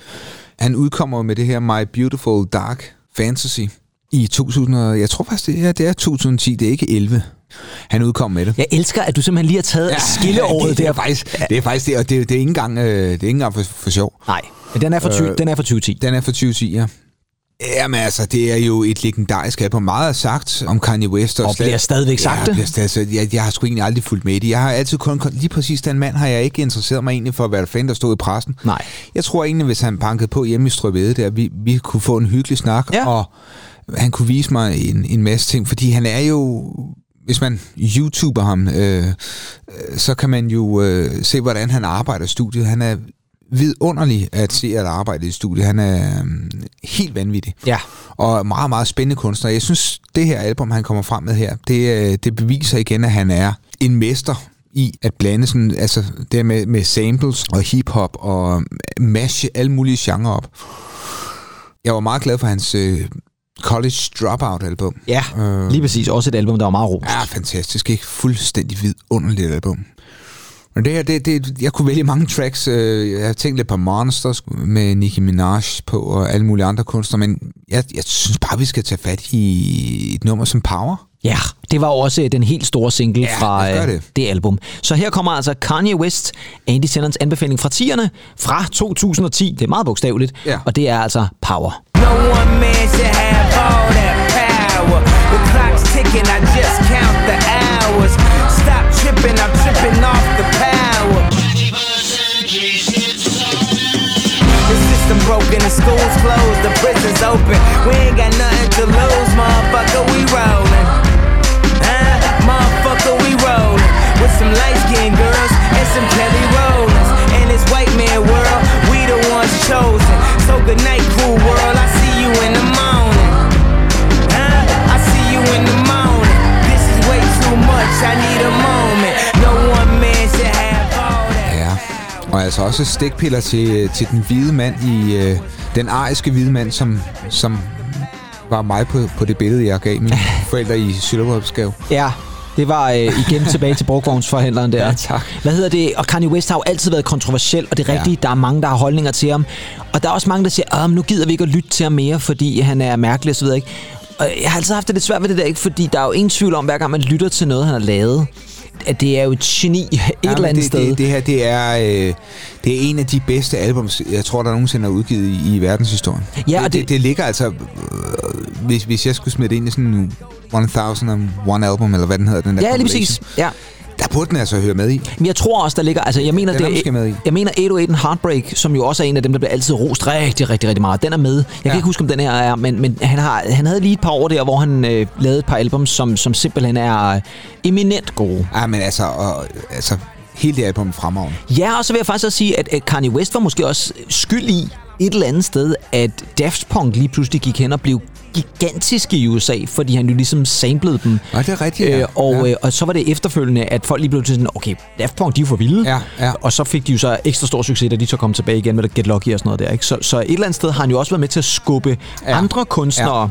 han udkommer med det her My Beautiful Dark Fantasy i 2000, og jeg tror faktisk, det er, det er 2010, det er ikke 11. Han udkom med det. Jeg elsker, at du simpelthen lige har taget ja, skilleåret det, det, der. er faktisk, det er faktisk det, og det, det er ikke engang, øh, det er ikke engang for, for sjov. Nej, men den er for, ty- Øh, den er for 2010. Den er fra 2010, ja. Jamen altså, det er jo et legendarisk album. Meget er sagt om Kanye West. Og bliver stadigvæk sagt ja, det. Stadig, så jeg, jeg har sgu egentlig aldrig fulgt med i det. Jeg har altid kun. Lige præcis den mand har jeg ikke interesseret mig egentlig for at være fan, der stod i pressen. Nej. Jeg tror egentlig, hvis han bankede på hjemme i Strøvede der, vi, vi kunne få en hyggelig snak, Ja. og han kunne vise mig en, en masse ting, fordi han er jo... Hvis man YouTuber ham, øh, øh, så kan man jo øh, se, hvordan han arbejder i studiet. Han er vidunderlig at se at arbejde i studiet. Han er øh, helt vanvittig. Ja. Og meget, meget spændende kunstner. Jeg synes, det her album, han kommer frem med her, det, øh, det beviser igen, at han er en mester i at blande sådan, altså det med, med samples og hiphop og mashe alle mulige genrer op. Jeg var meget glad for hans øh, College Dropout album. Ja, Øh. lige præcis. Også et album, der var meget ro. Ja, fantastisk. Ikke fuldstændig vidunderligt album. Men det her, det, det, jeg kunne vælge mange tracks. øh, Jeg har tænkt lidt på Monsters med Nicki Minaj på og alle mulige andre kunstnere, men jeg, jeg synes bare, vi skal tage fat i et nummer som Power. Ja, det var også den helt store single Ja, fra øh, det. det album. Så her kommer altså Kanye West, Andy Tennants anbefaling fra 10'erne fra 2010. Det er meget bogstaveligt, Ja. og det er altså Power. No one man should have school's closed, the prison's open. We ain't got nothing to lose, motherfucker. We rollin'. Huh? Motherfucker, we rollin'. With some light skinned girls and some Kelly Rollins. In this white man world, we the ones chosen. So good night, cool world. I see you in the morning. Huh? I see you in the morning. This is way too much. I need a og altså også stikpiller til, til den hvide mand i... Øh, den ariske hvide mand, som, som var mig på, på det billede, jeg gav mine forældre i sølvbrødsgave. Ja, det var øh, igen tilbage til brugvognsforhandleren der. Ja, tak. Hvad hedder det? Og Kanye West har jo altid været kontroversiel, og det er Ja. rigtigt, der er mange, der har holdninger til ham. Og der er også mange, der siger, at nu gider vi ikke at lytte til ham mere, fordi han er mærkelig osv. Og jeg har altid haft det lidt svært ved det der, ikke? fordi der er jo ingen tvivl om, hver gang man lytter til noget, han har lavet, at det er jo et geni et Ja, eller andet det, sted. Det, det her, det er, øh, det er en af de bedste albums, jeg tror, der nogensinde er udgivet i, i verdenshistorien. Ja, det, det- det, det ligger altså... Øh, hvis, hvis jeg skulle smide det ind i sådan en 1001 album, eller hvad den hedder, den der ja, lige præcis. Ja. Burde den altså høre med i. Men jeg tror også, der ligger... Altså, jeg mener, Den er det, måske med i. jeg mener 808 Heartbreak, som jo også er en af dem, der bliver altid rost rigtig, rigtig, rigtig meget. Den er med. Jeg kan Ja. ikke huske, om den her er, men, men han, har, han havde lige et par år der, hvor han øh, lavede et par albums, som, som simpelthen er øh, eminent gode. Ja, men altså, og, altså hele det album er fremragende. Ja, og så vil jeg faktisk også sige, at at Kanye West var måske også skyld i et eller andet sted, at Daft Punk lige pludselig gik hen og blev gigantiske i USA, fordi han jo ligesom samplede dem. Nå, det er rigtigt, ja. Øh, og, Ja. øh, og så var det efterfølgende, at folk lige blev til sådan, okay, Daft Punk, de er for vilde. Ja, ja. Og så fik de jo så ekstra stor succes, da de så kom tilbage igen med Get Lucky og sådan noget der. Ikke? Så, så et eller andet sted har han jo også været med til at skubbe. Ja. andre kunstnere ja.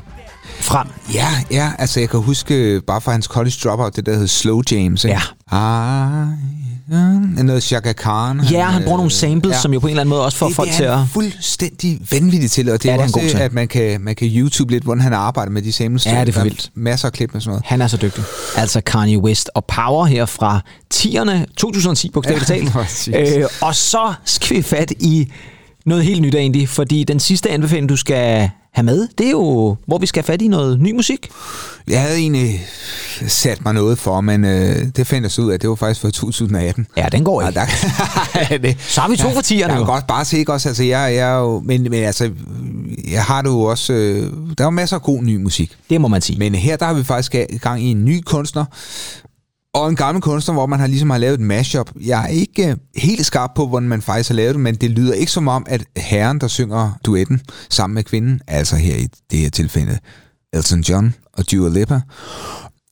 Frem. Ja, ja, altså jeg kan huske bare fra hans college dropout, det der hed Slow James, ikke? Ja. Ah, ja. Noget Chaka Khan. Ja, han bruger nogle øh, samples, ja. som jo på en eller anden måde også får det, folk det til er at... han fuldstændig vanvittigt til, og det Ja, er det er han også god det, at man kan, man kan YouTube lidt, hvordan han arbejder med de samples. Ja, det er for vildt. Masser af klip med sådan noget. Han er så dygtig. Altså Kanye West og Power her fra 10'erne, 2010 bogstaveligt Ja, talt. Øh, og så skal vi fat i noget helt nyt egentlig, fordi den sidste anbefaling, du skal have med, det er jo, hvor vi skal have fat i noget ny musik. Jeg havde egentlig sat mig noget for, men øh, det fandt jeg så ud af, det var faktisk for 2018. Ja, den går Ja, ikke. der, det, Så har vi to for tierne Jeg kan godt bare se, ikke også? Altså, jeg, jeg er jo, men, men altså, jeg har det jo også, øh, der er jo masser af god ny musik. Det må man sige. Men her der har vi faktisk gang i en ny kunstner, og en gammel kunstner, hvor man har ligesom har lavet et mashup. Jeg er ikke øh, helt skarp på, hvordan man faktisk har lavet det, men det lyder ikke som om, at herren, der synger duetten sammen med kvinden, altså her i det her tilfælde Elton John og Dua Lipa,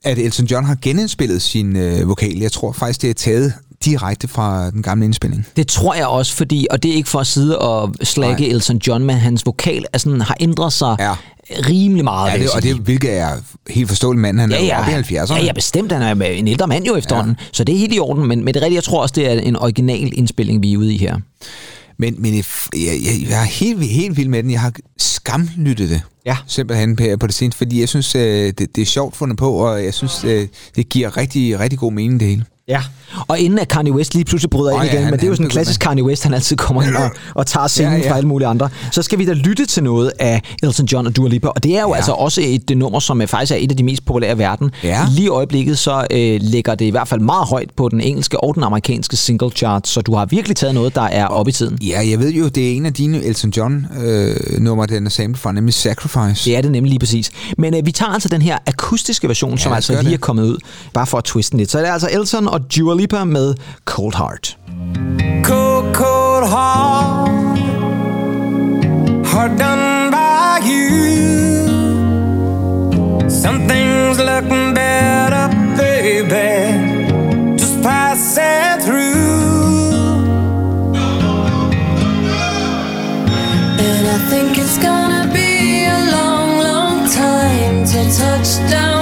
at Elton John har genindspillet sin øh, vokal. Jeg tror faktisk, det er taget direkte fra den gamle indspilning. Det tror jeg også, fordi, og det er ikke for at sidde og slække Nej. Elton John, men hans vokal er sådan, har ændret sig Ja. rimelig meget. Ja, det, og det, hvilket er helt forståeligt mand. Han er jo oppe i 70'erne. Ja, ja, bestemt. Han er en ældre mand jo efterhånden. Ja. Så det er helt i orden. Men, men det er rigtigt, jeg tror også, det er en original indspilling, vi er ude i her. Men, men jeg, jeg, jeg, er helt, helt vild med den. Jeg har skamlyttet det. Ja. Simpelthen på, på det seneste, fordi jeg synes, øh, det, det er sjovt fundet på, og jeg synes, øh, det giver rigtig, rigtig god mening, det hele. Ja. Og inden at Kanye West lige pludselig bryder Åh ind ja, igen, han- men det er jo sådan en klassisk Kanye West, han altid kommer ind og, og tager scenen ja, Ja, ja. ja. fra alle mulige andre. Så skal vi da lytte til noget af Elton John og Dua Lipa, og det er jo ja. Ja. altså også et øh, nummer, som øh, faktisk er et af de mest populære i verden. Ja. Lige i øjeblikket så øh, ligger det i hvert fald meget højt på den engelske og den amerikanske single chart, så du har virkelig taget noget, der er oppe i tiden. Ja, jeg ved jo, det er en af dine Elton John-numre, den er samlet fra, nemlig Sacrifice. Det er det nemlig lige præcis. Men øh, vi tager altså den her akustiske version, ja, som altså lige det. er kommet ud, bare for at twiste lidt. Så er det altså Elton og Dua Lipa med Cold Heart. Cold, cold heart, heart done by you. Something's looking better, baby. Just pass it through. And I think it's gonna be a long, long time till touchdown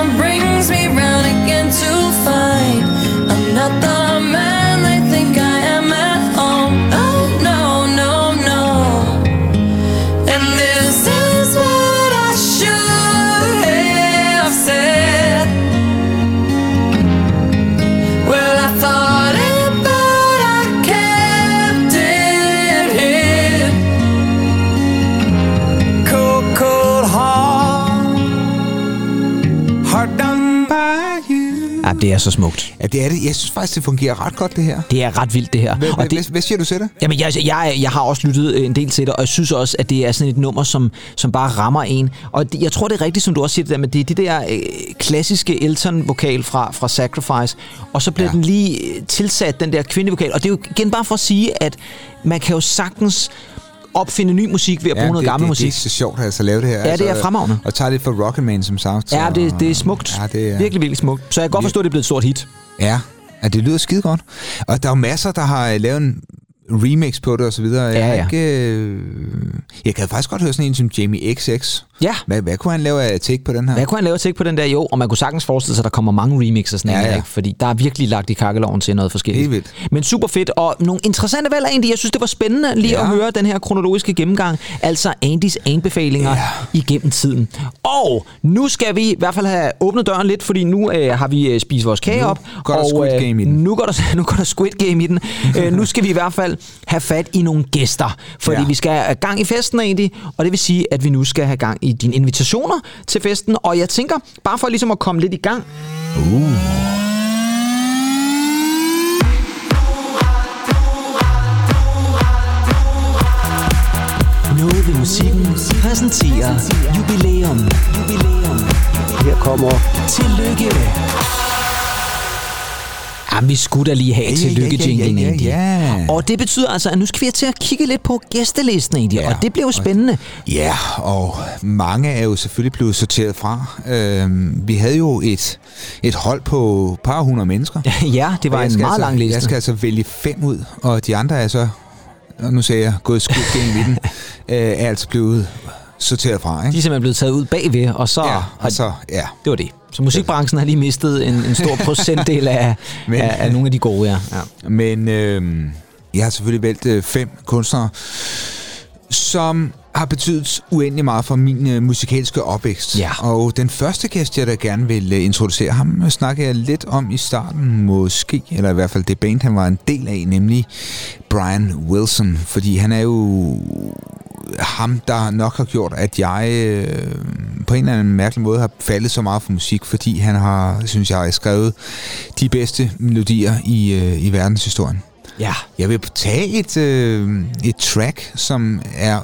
det er så smukt. Ja, det er det. Jeg synes faktisk, det fungerer ret godt, det her. Det er ret vildt, det her. Hvad, og det, hvad, siger du til det? Jamen, jeg, jeg, jeg har også lyttet en del til det, og jeg synes også, at det er sådan et nummer, som, som bare rammer en. Og det, jeg tror, det er rigtigt, som du også siger det der, men det er det der øh, klassiske Elton-vokal fra, fra Sacrifice, og så bliver Ja. ja. den lige øh, tilsat, den der kvindevokal. Og det er jo igen bare for at sige, at man kan jo sagtens opfinde ny musik ved at bruge noget det, gammel det, musik. Det er så sjovt altså, at lave det her. Ja, det er fremragende. Og tager det for Rocketman som sagt. Ja, det, det er smukt. Ja, det er, Virkelig, virkelig smukt. Så jeg kan godt forstå, at det er blevet et stort hit. Ja, ja det lyder skide godt. Og der er jo masser, der har øh, lavet en remix på det og så videre. Jeg, Ja, ja. Ikke, øh, jeg kan faktisk godt høre sådan en som Jamie XX. Ja. Hvad, hvad kunne han lave af take på den her? Hvad kunne han lave til på den der? Jo, og man kunne sagtens forestille sig, at der kommer mange remixer sådan Ja, ja, ja. Ikke? fordi der er virkelig lagt i kakkeloven til noget forskelligt. Helt vildt. Men super fedt, og nogle interessante valg egentlig. Jeg synes, det var spændende lige Ja. at høre den her kronologiske gennemgang, altså Andys anbefalinger Ja. igennem tiden. Og nu skal vi i hvert fald have åbnet døren lidt, fordi nu øh, har vi øh, spist vores kage Nu op. går der og, Squid øh, Game i den. Nu går, der, nu går der Squid Game i den. øh, nu skal vi i hvert fald have fat i nogle gæster, fordi Ja. vi skal have gang i festen egentlig, og det vil sige, at vi nu skal have gang i dine invitationer til festen. Og jeg tænker, bare for ligesom at komme lidt i gang, Noget ved musikken præsenterer jubilæum. Jubilæum. Her kommer Tillykke. Jamen, vi skulle da lige have Ja, ja, tillykke ja, ja, ja, egentlig. ja. Og det betyder altså, at nu skal vi til at kigge lidt på gæstelisten egentlig, Ja. og det bliver jo spændende. Ja, og mange er jo selvfølgelig blevet sorteret fra. Øhm, vi havde jo et, et hold på et par hundrede mennesker. ja, det var en meget altså, lang liste. Jeg skal altså vælge fem ud, og de andre er så, og nu sagde jeg, gået skudt gennem i den, øh, er altså blevet sorteret fra. De Ikke? er simpelthen blevet taget ud bagved, og så... Ja, og så, ja. Det var det. Så musikbranchen har lige mistet en, en stor procentdel af, Men- af, af nogle af de gode, ja. ja. Men øh, jeg har selvfølgelig valgt øh, fem kunstnere, som har betydet uendelig meget for min øh, musikalske opvækst. Ja. Og den første gæst, jeg da gerne vil øh, introducere ham, øh, snakkede jeg lidt om i starten, måske, eller i hvert fald det band, han var en del af, nemlig Brian Wilson. Fordi han er jo ham, der nok har gjort, at jeg øh, på en eller anden mærkelig måde har faldet så meget for musik, fordi han har, synes jeg, skrevet de bedste melodier i, øh, i verdenshistorien. Ja. Jeg vil tage et, øh, et track, som er,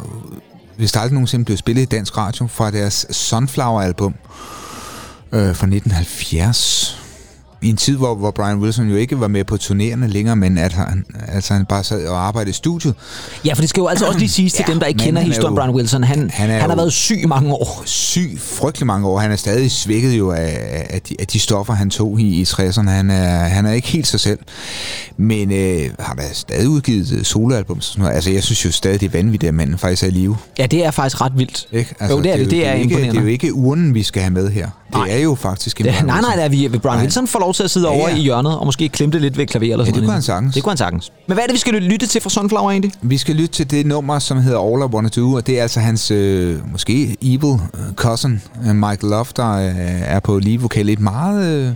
hvis der aldrig nogensinde blev spillet i dansk radio, fra deres Sunflower-album øh, fra 1970. I en tid, hvor, hvor Brian Wilson jo ikke var med på turnerende længere, men at han, altså han bare sad og arbejdede i studiet. ja, for det skal jo altså også lige siges til Ja, dem, der ikke kender er historien Brian Wilson. Han, han han, er har været syg mange år. Syg, frygtelig mange år. Han er stadig svækket jo af, af, de, af de stoffer, han tog i, i 60'erne. Han er, han er ikke helt sig selv. Men øh, har da stadig udgivet øh, soloalbum. og Sådan noget. Altså, jeg synes jo stadig, det er vanvittigt, at manden faktisk er i live. Ja, det er faktisk ret vildt. Ikke? Jo, det er det. jo- Det er jo ikke, imponerende. Det er jo ikke urnen, vi skal have med her. Det Nej. er jo faktisk en Det, Brian nej, nej, der er vi, Brian Nej. Wilson får lov til at sidde Ja, over ja. i hjørnet og måske klemte lidt ved klaver eller Ja, sådan det noget. kunne han sagtens. Det kunne han sagtens. Men hvad er det, vi skal lytte til fra Sunflower egentlig? Vi skal lytte til det nummer, som hedder All I Wanna Do, og det er altså hans øh, måske evil øh, cousin, øh, Mike Love, der øh, er på lead vokal. Et meget... Øh,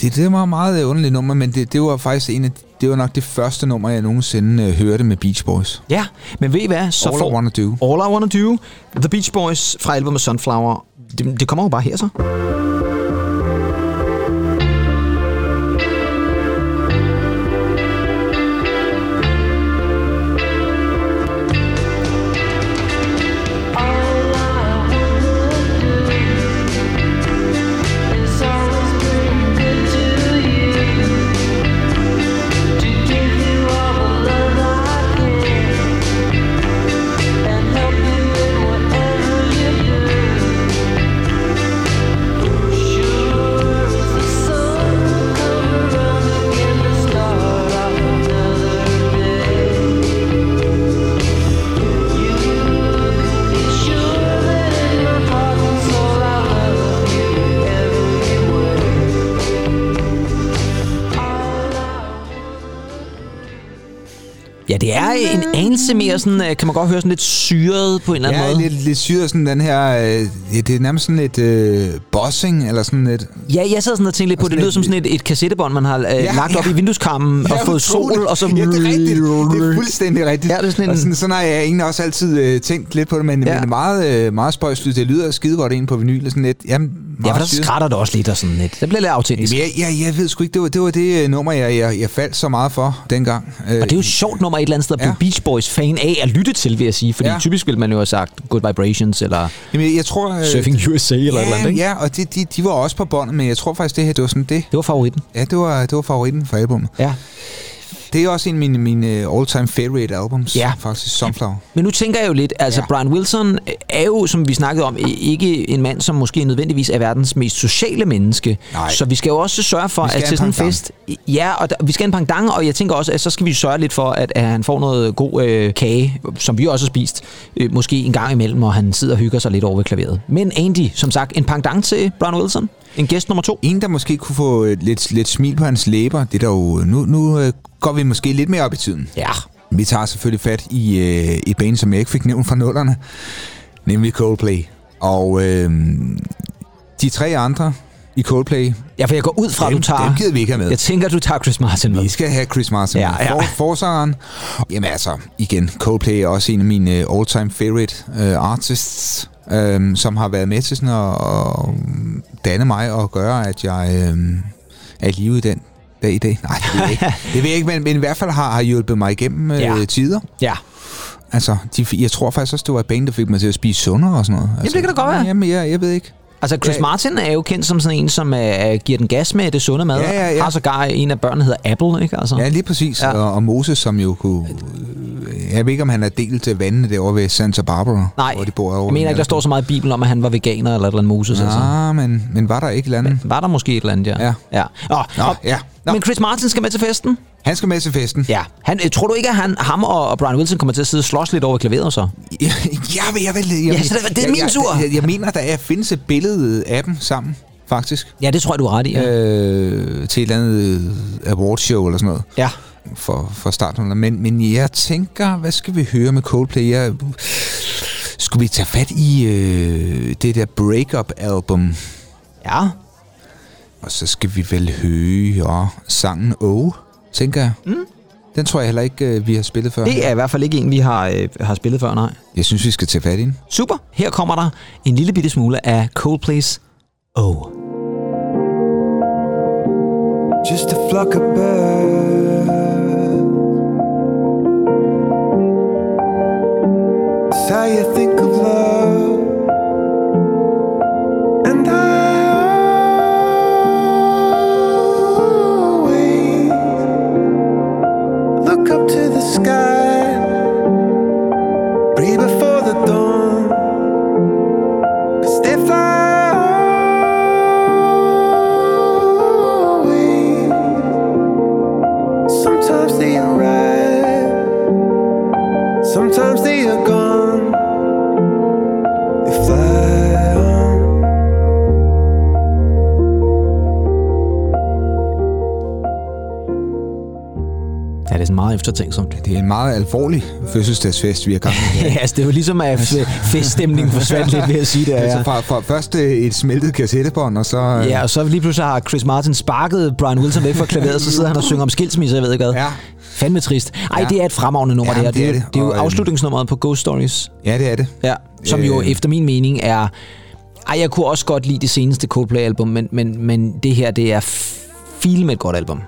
det, det var et meget underligt nummer, men det, det var faktisk en af, det var nok det første nummer, jeg nogensinde øh, hørte med Beach Boys. Ja, men ved I hvad? Så All I får Wanna Do. All I Wanna Do, The Beach Boys fra albumet Sunflower. Det, det kommer jo bare her så. En anelse mere sådan, øh, kan man godt høre, sådan lidt syret på en eller anden Ja, måde. lidt, lidt syret sådan den her... Øh, ja, det er nærmest sådan lidt øh, bossing, eller sådan lidt... Ja, jeg sad sådan og tænkte lidt på, det lyder som sådan et, et kassettebånd, man har øh, Ja, lagt op ja. i vindueskarmen og fået sol, og så... Ja, det er rigtigt. Det er fuldstændig rigtigt. Ja, det er sådan en- og sådan, sådan har jeg egentlig også altid øh, tænkt lidt på det, men, Ja. ja. men det er meget, øh, meget spøjst. Det lyder skide godt ind på vinyl. og Sådan lidt, jamen, Ja, for der syret. skrætter det også lidt og sådan lidt. Det bliver lidt autentisk. Jamen, jeg, jeg, ved sgu ikke, det var det, var det øh, nummer, jeg, jeg, jeg faldt så meget for dengang. Øh, Og det er jo et sjovt nummer et eller andet sted Ja. Beach Boys fan af at lytte til, vil jeg sige. Fordi Ja. typisk vil man jo have sagt Good Vibrations eller Jamen, jeg tror... Øh, Surfing USA eller ja, eller andet, ikke? Ja, og de, de, de var også på båndet, men jeg tror faktisk, det her, det var sådan det. Det var favoritten. Ja, det var, det var favoritten for albumet. Ja. Det er også en af mine, mine all-time favorite albums, Ja. faktisk, Sunflower. Men nu tænker jeg jo lidt, altså ja. Brian Wilson er jo, som vi snakkede om, ikke en mand, som måske nødvendigvis er verdens mest sociale menneske. Nej. Så vi skal jo også sørge for, at til sådan en fest... Ja, og der, vi skal have en pangdang, og jeg tænker også, at så skal vi sørge lidt for, at, at han får noget god øh, kage, som vi også har spist, øh, måske en gang imellem, og han sidder og hygger sig lidt over ved klaveret. Men Andy, som sagt, en pangdang til Brian Wilson. En gæst nummer to. En, der måske kunne få øh, lidt, lidt smil på hans læber, det er der jo... Nu, nu øh, går vi måske lidt mere op i tiden. Ja. Vi tager selvfølgelig fat i øh, et band, som jeg ikke fik nævnt fra nullerne, nemlig Coldplay. Og øh, de tre andre i Coldplay, Ja, for jeg går ud fra, at dem, du tager... dem gider vi ikke have med. Jeg tænker, at du tager Chris Martin med. Vi skal have Chris Martin. Ja, ja. For, forsangeren. Jamen altså, igen, Coldplay er også en af mine øh, all-time favorite uh, artists, um, som har været med til sådan at, at danne mig og gøre, at jeg um, er i live i den dag i dag. Nej, det ved jeg ikke. det ved jeg ikke, men, men i hvert fald har, har hjulpet mig igennem Ja. ja. tider. Ja. Altså, de, jeg tror faktisk også, det var et band, der fik mig til at spise sundere og sådan noget. Altså, det kan da godt være. Jamen, jeg, jeg ved ikke. Altså, Chris Ja. Martin er jo kendt som sådan en, som uh, giver den gas med det sunde mad. Ja, ja, ja. Har sågar en af børnene, hedder Apple, ikke? Altså. Ja, lige præcis. Ja. Og, og Moses, som jo kunne... Jeg ved ikke, om han er delt til vandene derovre ved Santa Barbara, Nej, hvor de bor over. jeg mener ikke, der står så meget i Bibelen om, at han var veganer eller et eller andet Moses. Altså. Ah, men, men var der ikke et eller andet? Var der måske et eller andet, ja. Ja. ja. Nå, Nå, og, ja. Nå. Men Chris Martin skal med til festen? Han skal med til festen. Ja. Han, øh, tror du ikke, at han, ham og, Brian Wilson kommer til at sidde og slås lidt over klaveret så? Ja, jeg vil, jeg vil, jeg, Ja, så det- det er jeg, min jeg, tur. Jeg, jeg mener, der er, findes et billede af dem sammen, faktisk. Ja, det tror jeg, du har ret i. Ja. Øh, til et eller andet awardshow eller sådan noget. ja. for, for starten. Men, men jeg tænker, hvad skal vi høre med Coldplay? Jeg, skulle vi tage fat i øh, det der breakup-album? Ja. Og så skal vi vel høre sangen Oh, tænker jeg. Mm. Den tror jeg heller ikke, øh, vi har spillet før. Det er i hvert fald ikke en, vi har, øh, har spillet før, nej. Jeg synes, vi skal tage fat i den. Super. Her kommer der en lille bitte smule af Coldplay's Oh. just a flock of birds. You eftertænksomt. Det er en meget alvorlig fødselsdagsfest, vi har gang i. Ja, altså, det er jo ligesom, at feststemningen forsvandt lidt ved at sige det. Altså Ja. fra, fra først øh, et smeltet kassettebånd, og så... øh, ja, og så lige pludselig har Chris Martin sparket Brian Wilson væk fra klaveret, så sidder han og synger om skilsmisse, jeg ved ikke hvad. Ja. Fandme trist. Ej, Ja. det er et fremragende nummer, Ja, det her. det er det, det. det er jo Og, øhm, afslutningsnummeret på Ghost Stories. ja, det er det. Ja, som jo Øh. efter min mening er... Ej, jeg kunne også godt lide det seneste Coldplay-album, men, men, men det her, det er fil med et godt album.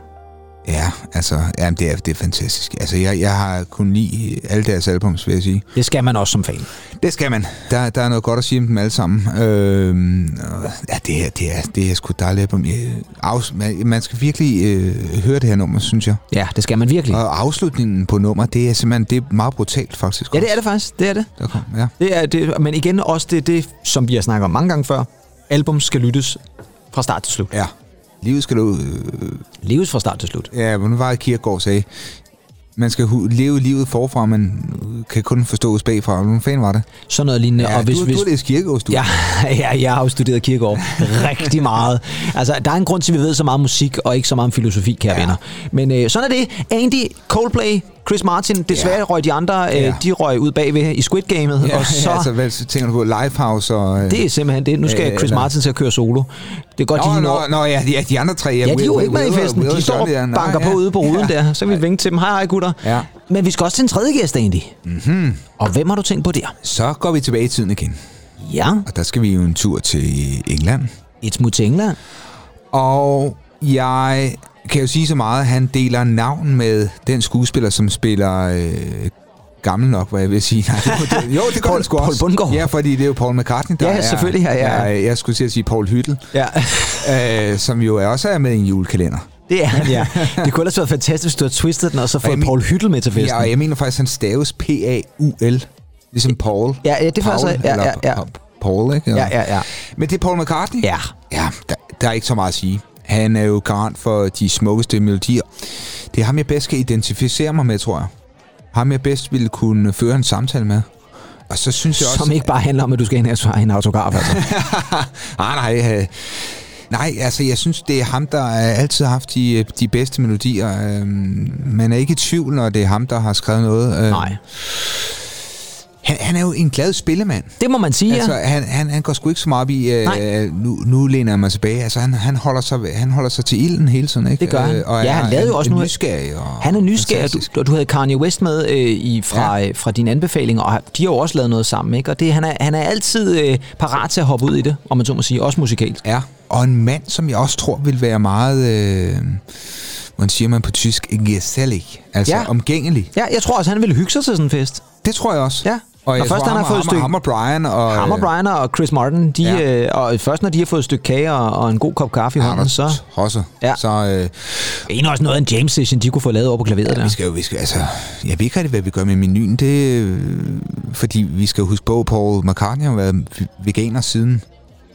Ja, altså, jamen, det, er, det er fantastisk. Altså, jeg, jeg har kun lide alle deres albums, vil jeg sige. Det skal man også som fan. Det skal man. Der, der er noget godt at sige om dem alle sammen. Og, ja, det her, det er, det er sgu dejligt album. Øh, man, man skal virkelig øh, høre det her nummer, synes jeg. Ja, det skal man virkelig. Og afslutningen på nummer, det er simpelthen det er meget brutalt, faktisk. Ja, det er det faktisk. Det er det. Der kom, ja. det, er det men igen også det, det, som vi har snakket om mange gange før. Album skal lyttes fra start til slut. ja. Livet skal du... Øh, Leves fra start til slut. ja, hvordan var det, Kierkegaard sagde? Man skal leve livet forfra, men kan kun forstås bagfra. Hvordan fanden var det? Sådan noget lignende. Ja, og hvis, du, hvis, du har læst Kierkegaard, du. Ja, ja, jeg har jo studeret Kierkegaard rigtig meget. Altså, der er en grund til, at vi ved så meget om musik, og ikke så meget om filosofi, kære. Ja. venner. Men øh, sådan er det. Andy, Coldplay, Chris Martin, desværre Ja. røg de andre, Ja. øh, de røg ud bagved i Squid Gamet, Ja, og så... ja, altså, hvad tænker du på? Lifehouse og... øh, Det er simpelthen det. Nu skal Øh, Chris eller- Martin til at køre solo. Det er godt, de Nå, lige nå, når... nå, ja, de, de andre tre. Ja, de er jo ikke med i festen. De står og ja. Banker ja. på ude på ruden Ja. der. Så vi vinke til dem. Hej, hej gutter. Ja. Men vi skal også til en tredje gæst, Andy. Mhm. Mm-hmm. Og hvem har du tænkt på der? Så går vi tilbage i tiden igen. Ja, Og der skal vi jo en tur til England. et smut til England. Og jeg kan jo sige så meget, han deler navn med den skuespiller, som spiller øh, gammel nok, hvad jeg vil sige. Nej, det, det, jo, det gør Paul- han sgu Paul også. Bundgaard. Ja, fordi det er jo Paul McCartney, der Ja, er... selvfølgelig, ja, ja. Jeg, jeg skulle til at sige Paul Hyttel, Ja, øh, som jo også er med i en julekalender. det er han, ja. Det kunne ellers være fantastisk, hvis du havde twistet den, og så jeg fået men- Paul Hyttel med til festen. Ja, og jeg mener faktisk, han staves P-A-U-L. Ligesom Paul. Ja, ja, det er faktisk... Paul, Ja, eller ja, ja. Pa- Paul, ikke? Ja, ja, ja. Men det er Paul McCartney? Ja, Ja, der, der er ikke så meget at sige. Han er jo garant for de smukkeste melodier. Det er ham, jeg bedst kan identificere mig med, tror jeg. Ham, jeg bedst ville kunne føre en samtale med. Og så synes jeg også... som ikke bare handler om, at du skal ind og en autograf. Altså. nej, nej. Øh, nej, altså jeg synes, det er ham, der øh, altid har haft de, de bedste melodier. Øh, man er ikke i tvivl, når det er ham, der har skrevet noget. Øh, Nej, Han, han er jo en glad spillemand. det må man sige, Altså, ja. han, han, han går sgu ikke så meget op i, øh, nu, nu læner jeg mig tilbage. Altså, han, han, holder sig, han holder sig til ilden hele tiden, ikke? Det gør han. Øh, og Ja, han lavede jo også nu- nysgerrig. Og Han er nysgerrig, fantastisk. du, og du havde Kanye West med øh, i, fra, ja. fra dine anbefalinger, og de har jo også lavet noget sammen, ikke? Og det, han, er, han er altid øh, parat til at hoppe ud i det, om man så må sige, også musikalsk. Ja, og en mand, som jeg også tror vil være meget, øh, hvordan siger man på tysk, gesellig. Altså ja. omgængelig. Ja, jeg tror også, han ville hygge sig til sådan en fest. Det tror jeg også. Ja. Og, jeg først tror, han har fået et stykke- ham og Brian og... Ham og Brian og Chris Martin, de, ja. Ja. øh, og først når de har fået et stykke kage og, og en god kop kaffe i hånden, så Også. Ja. Så øh, er også noget af en James session, de kunne få lavet over på klaveret ja. der. vi skal jo, vi skal, altså, jeg ved ikke rigtig, hvad vi gør med menuen. Det, øh, fordi vi skal jo huske på, Paul McCartney har været veganer siden...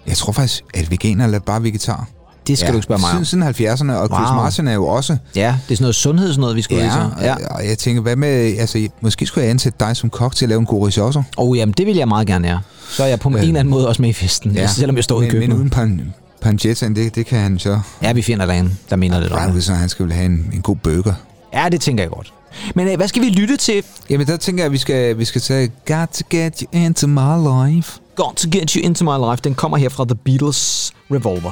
Jeg tror faktisk, at veganer eller bare vegetar. Det skal ja. du ikke spørge mig om. siden, siden 70'erne, og Chris Wow. Martin er jo også... Ja, det er sådan noget sundhed, sådan noget, vi skulle Ja, ja. ja. og jeg tænker, hvad med... Altså, måske skulle jeg ansætte dig som kok til at lave en god risotto. Og jamen, det vil jeg meget gerne, ja. Så er jeg på en Øh. eller anden måde også med i festen, ja. selvom jeg står i men, køkkenet. Men uden pan, pancetta, det, det kan han så. Ja, vi finder der en, der mener det. Brian. Wilson, han skal vel have en, en god burger. Ja, det tænker jeg godt. Men øh, hvad skal vi lytte til? Jamen, der tænker jeg, at vi skal, vi skal tage Got to get you into my life. Got to Get You Into My Life. Den kommer her fra The Beatles Revolver.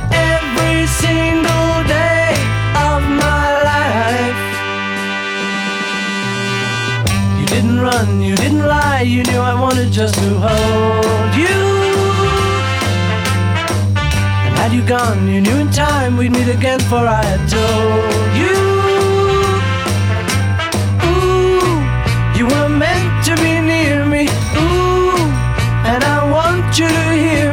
didn't run, you didn't lie, you knew I wanted just to hold you. And had you gone, you knew in time we'd meet again, for I had told you. Ooh, you were meant to be near me. Ooh, and I want you to hear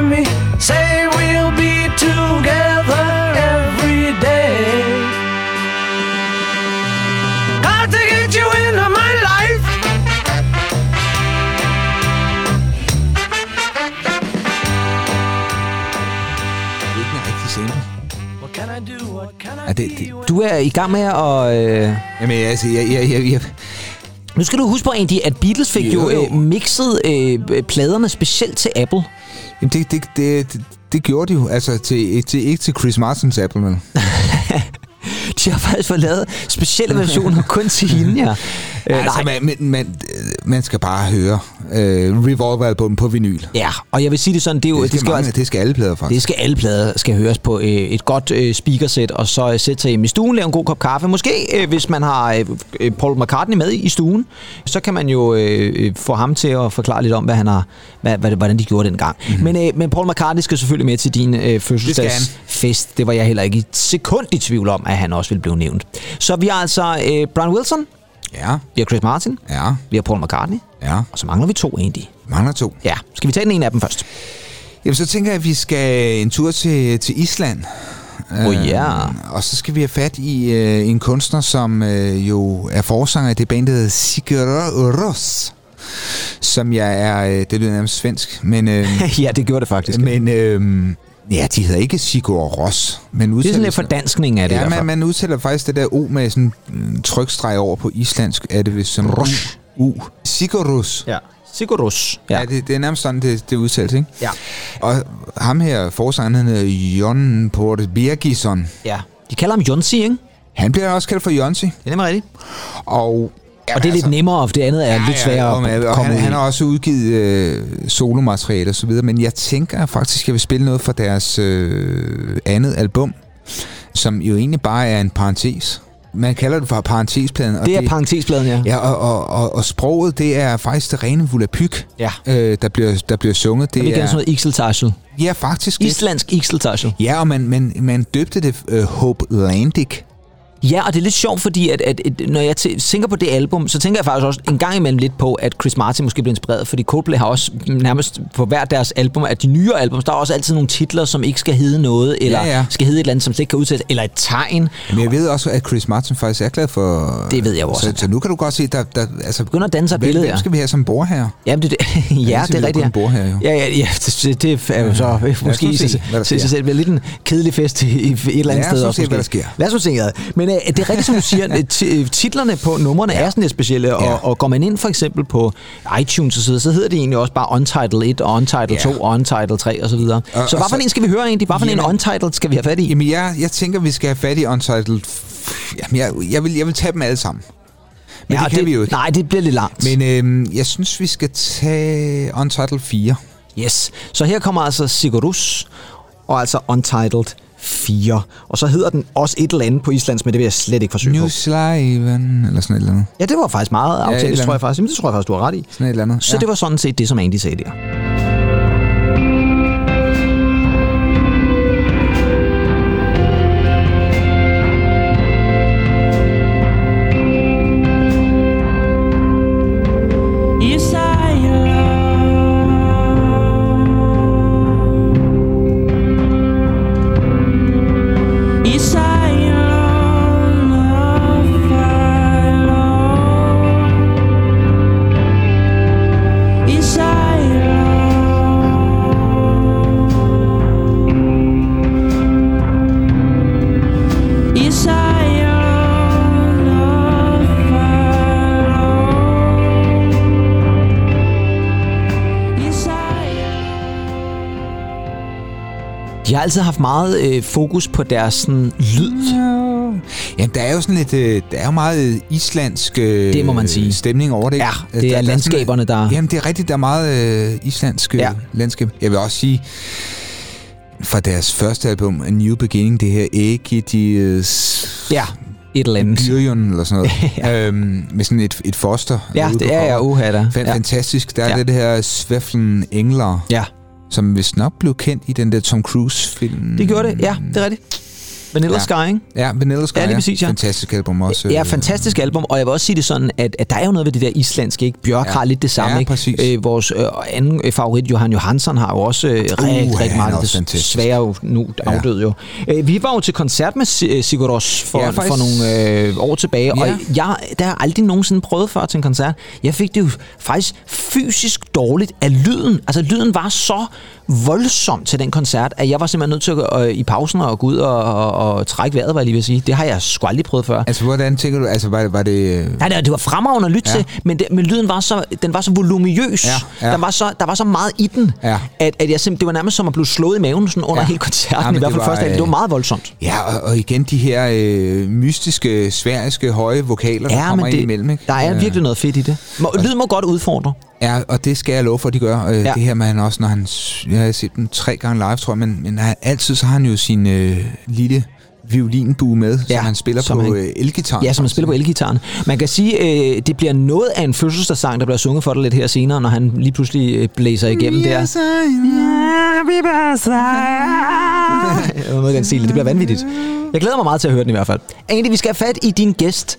Ja, det, det, Du er i gang med at... Øh... jamen, altså, jeg, jeg, jeg, jeg, Nu skal du huske på, Andy, at Beatles fik jo. jo. Øh, mixet øh, pladerne specielt til Apple. jamen, det, det, det, det, det gjorde de jo. Altså, til, til, ikke til Chris Martins Apple, men... De har faktisk fået lavet specielle versioner kun til hende, ja. Øh, altså, nej. man, man, man, man skal bare høre øh, Revolver-album på vinyl. Ja, og jeg vil sige det sådan, det, er jo, Det skal, det skal, mange, altså, det skal alle plader, faktisk. det skal alle plader skal høres på øh, et godt øh, speakersæt, og så øh, sætte sig hjem i stuen, lave en god kop kaffe. Måske, øh, hvis man har øh, øh, Paul McCartney med i stuen, så kan man jo øh, øh, få ham til at forklare lidt om, hvad han har, hvad, hvad, hvordan de gjorde dengang. Mm-hmm. Men, øh, men Paul McCartney skal selvfølgelig med til din øh, fødselsdagsfest. Det var jeg heller ikke et sekund i tvivl om, at han også ville blive nævnt. Så vi har altså øh, Brian Wilson, Ja, vi har Chris Martin, ja, vi har Paul McCartney, ja. og så mangler vi to egentlig. Mangler to. Ja, skal vi tage den ene af dem først? Jamen, så tænker jeg, at vi skal en tur til, til Island. Oh, ja. Og så skal vi have fat i øh, en kunstner, som øh, jo er forsanger i det band, der hedder Sigur Rós. som jeg er, øh, det lyder nærmest svensk, men, øh, ja, det gjorde det faktisk. men øh, ja, de hedder ikke Sigur Ros, men det er sådan lidt fordanskning af det Ja, hvert man, udtaler faktisk det der O med sådan en trykstreg over på islandsk, er det vist som Rosh. U. U. Sigurus. Ja. Sigurus. Ja. Ja, det, det er nærmest sådan, det, det udtales, ikke? ja. Og ham her, forsangeren, han hedder Jon Port Birgisson. ja. De kalder ham Jonsi, ikke? Han bliver også kaldt for Jonsi. Det er nemlig rigtigt. Og, ja, Og det er lidt nemmere, for det andet er lidt sværere og, at og komme han, han har også udgivet øh, solomateriale og så videre, men jeg tænker faktisk, at jeg vil spille noget fra deres øh, andet album, som jo egentlig bare er en parentes. Man kalder det for parentespladen. Og Det er parentesbladen, ja. Ja, og, og, og, og sproget, det er faktisk det rene volapyk, Ja. øh, der, bliver, der bliver sunget. Det Det er igen sådan noget Ixeltaschel. ja, faktisk. Islandsk Ixeltaschel. Ja, og man, man, man døbte det øh, Hope Landic. Ja, og det er lidt sjovt, fordi at, at, at når jeg tæ- tænker på det album, så tænker jeg faktisk også en gang imellem lidt på, at Chris Martin måske blev inspireret, fordi Coldplay har også nærmest på hver deres album, at de nyere album, der er også altid nogle titler, som ikke skal hedde noget, eller Ja, ja. skal hedde et eller andet, som slet ikke kan udtales, eller et tegn. Men jeg ved også, at Chris Martin faktisk er glad for... Det ved jeg også, Så, så nu kan du godt se, der, der altså, Begynder at danne sig et hvem, ja. skal vi have som bor her? Jamen, det, det, ja, så det er rigtigt. kun bo her, jo. Ja, ja, ja det, det er jo så måske nu i se, sig hvad der sker. selv lidt en kedelig fest i, i et eller andet Lad os sted. nu også, se, hvad der sker. Lad os se, ja. Men uh, det er rigtigt, som du siger, at ti- titlerne på numrene ja. er sådan lidt specielle, og, Ja. og går man ind for eksempel på iTunes og så videre, så hedder det egentlig også bare Untitled 1 og Untitled Ja. 2 og Untitled 3 og så videre. Og- så hvad for en skal vi høre egentlig? Hvad for en Untitled skal vi have fat i? Jamen, jeg, jeg tænker, vi skal have fat i Untitled... Jamen, jeg, jeg, vil, jeg vil tage dem alle sammen. Men ja, det kan vi jo ikke. Nej, det bliver lidt langt. Men øhm, jeg synes, vi skal tage Untitled 4. Yes. Så her kommer altså Sigurus, og altså Untitled 4. Og så hedder den også et eller andet på islandsk, men det vil jeg slet ikke forsøge. New Slaven, eller sådan et eller andet. Ja, det var faktisk meget et autentisk, eller tror jeg faktisk. Jamen, det tror jeg faktisk, du har ret i. Sådan et eller andet. Så det var sådan set det, som Andy sagde der. Altid haft meget øh, fokus på deres sådan, lyd. Jamen, der er jo sådan lidt, øh, der er jo meget islandsk øh, Det må man sige. stemning over det. Ja, Øh, det er der, landskaberne, sådan, der- Jamen, det er rigtigt, der er meget øh, islandsk øh, Ja. landskab. Jeg vil også sige, fra deres første album, A New Beginning, det her Ægidis Ja, et eller andet. Byrjon, eller sådan noget, øhm, med sådan et, et foster. Ja, det er jeg uha da. Fan, Ja. Fantastisk. Der er Ja. det, det her Sveflen Engler, ja, som vist nok blev kendt i den der Tom Cruise-film. det gjorde det. Ja, det er rigtigt. Vanilla Ja. Sky, ikke? Ja, Vanilla Sky. Ja, lige præcis, ja. Fantastisk album også. Ja, øh, fantastisk album, og jeg vil også sige det sådan, at, at der er jo noget ved det der islandske, ikke? Bjørk Ja. har lidt det samme, Ja, ikke? præcis. Øh, vores øh, anden øh, favorit, Johan Johansson, har jo også øh, rigtig, han rigtig meget det fantastisk. svære jo nu Ja. afdød jo. Øh, vi var jo til koncert med øh, Sigur Rós for, Ja, ja, faktisk. for nogle øh, år tilbage, Ja. og jeg, der har aldrig nogensinde prøvet før til en koncert. Jeg fik det jo faktisk fysisk dårligt af lyden. Altså lyden var så voldsom til den koncert, at jeg var simpelthen nødt til at, øh, i pausen at gå ud og, og, og trække vejret, var jeg lige at sige. Det har jeg sgu aldrig prøvet før. Altså, hvordan tænker du? Altså, var, var det... øh, Nej, det, det var fremragende at lytte Ja. ja. til, men, det, men lyden var så, den var så voluminøs. Ja, ja. Der, var så, der var så meget i den, Ja. at, at jeg simpelthen, det var nærmest som at blive slået i maven sådan under Ja. ja. hele koncerten. Ja, I hvert det fald første dag. Det var øh, meget voldsomt. Ja, og, og igen de her øh, mystiske, sværiske, høje vokaler, der Ja, kommer men ind det, imellem. Ikke? der er Øh, virkelig noget fedt i det. Må, lyden må godt udfordre. Ja, og det skal jeg love for, at de gør. Øh, Ja. Det her med han også, når han... Jeg har set dem tre gange live, tror jeg, men, men han, altid så har han jo sin øh, lille violinbue med, ja, som han spiller som på han- øh, elgitar. Ja, som man spiller på elgitaren. Man kan sige, øh, det bliver noget af en fødselsdagssang, der bliver sunget for dig lidt her senere, når han lige pludselig øh, blæser igennem der. Noget den stil. Det bliver vanvittigt. Jeg glæder mig meget til at høre den i hvert fald. Andy, vi skal have fat i din gæst,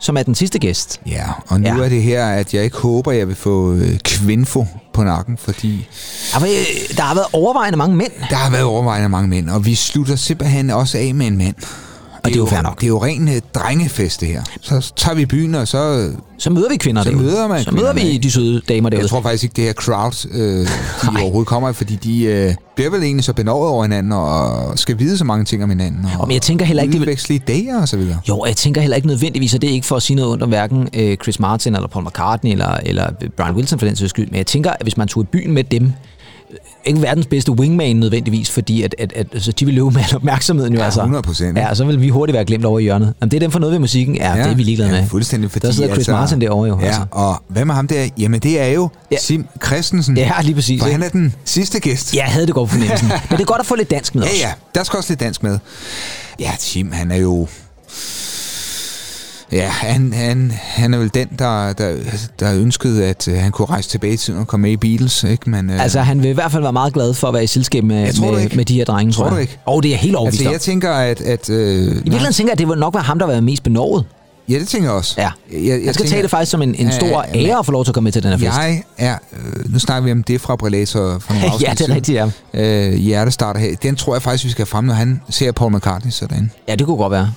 som er den sidste gæst. Ja, og nu ja. Er det her, at jeg ikke håber, jeg vil få øh, kvinfo på nakken, fordi øh, der har været overvejende mange mænd. der har været overvejende mange mænd, og vi slutter simpelthen også af med en mand. Det er jo fair nok. Det er jo ren øh, drengefest, det her. Så tager vi byen, og så... Så møder vi kvinder Så derude. møder man Så møder vi de søde damer derude. Jeg tror faktisk ikke, det her crowd, øh, de overhovedet kommer, fordi de øh, bliver vel egentlig så benovet over hinanden, og skal vide så mange ting om hinanden, og, Og men jeg tænker heller ikke, det vil- udveksle idéer og så videre. Jo, og jeg tænker heller ikke nødvendigvis, og det er ikke for at sige noget under hverken øh, Chris Martin eller Paul McCartney eller, eller Brian Wilson for den sags skyld, men jeg tænker, at hvis man tog i byen med dem, ikke verdens bedste wingman nødvendigvis, fordi at, at, at altså, de vil løbe med opmærksomheden jo Ja, altså. 100%, ikke? Ja, så vil vi hurtigt være glemt over i hjørnet. Jamen, det er dem for noget ved musikken. Ja, ja det er vi ligeglade ja, med. fuldstændig, fordi... Der sidder Chris Martin derovre jo. Ja, Altså. og hvad med ham der? Jamen, det er jo Ja. ja. Sim Christensen. Ja, lige præcis. For han er den sidste gæst. Ja, jeg havde det godt fornemmelsen. Men det er godt at få lidt dansk med Ja, os. ja. Der skal også lidt dansk med. Ja, Tim, han er jo... Ja, han, han, han er vel den, der, der, der ønskede, at øh, han kunne rejse tilbage i tiden og komme med i Beatles, ikke? Men, øh, Altså, han vil i hvert fald være meget glad for at være i selskab med, med, med de her drenge, tror, Tror du jeg. ikke? Og det er helt altså, om. jeg tænker, at... at øh, I virkeligheden tænker jeg, at det vil nok være ham, der været mest benovet. Ja, det tænker jeg også. Ja. Jeg, jeg, Jeg skal tage det faktisk som en, en Ja, stor ja, men- ære at få lov til at komme med til den her fest. Jeg er... Øh, nu snakker vi om det fra nogle ja, det er rigtigt, ja. Øh, hjertestarter her. Den tror jeg faktisk, vi skal frem, når han ser Paul McCartney sådan. Ja, det kunne godt være.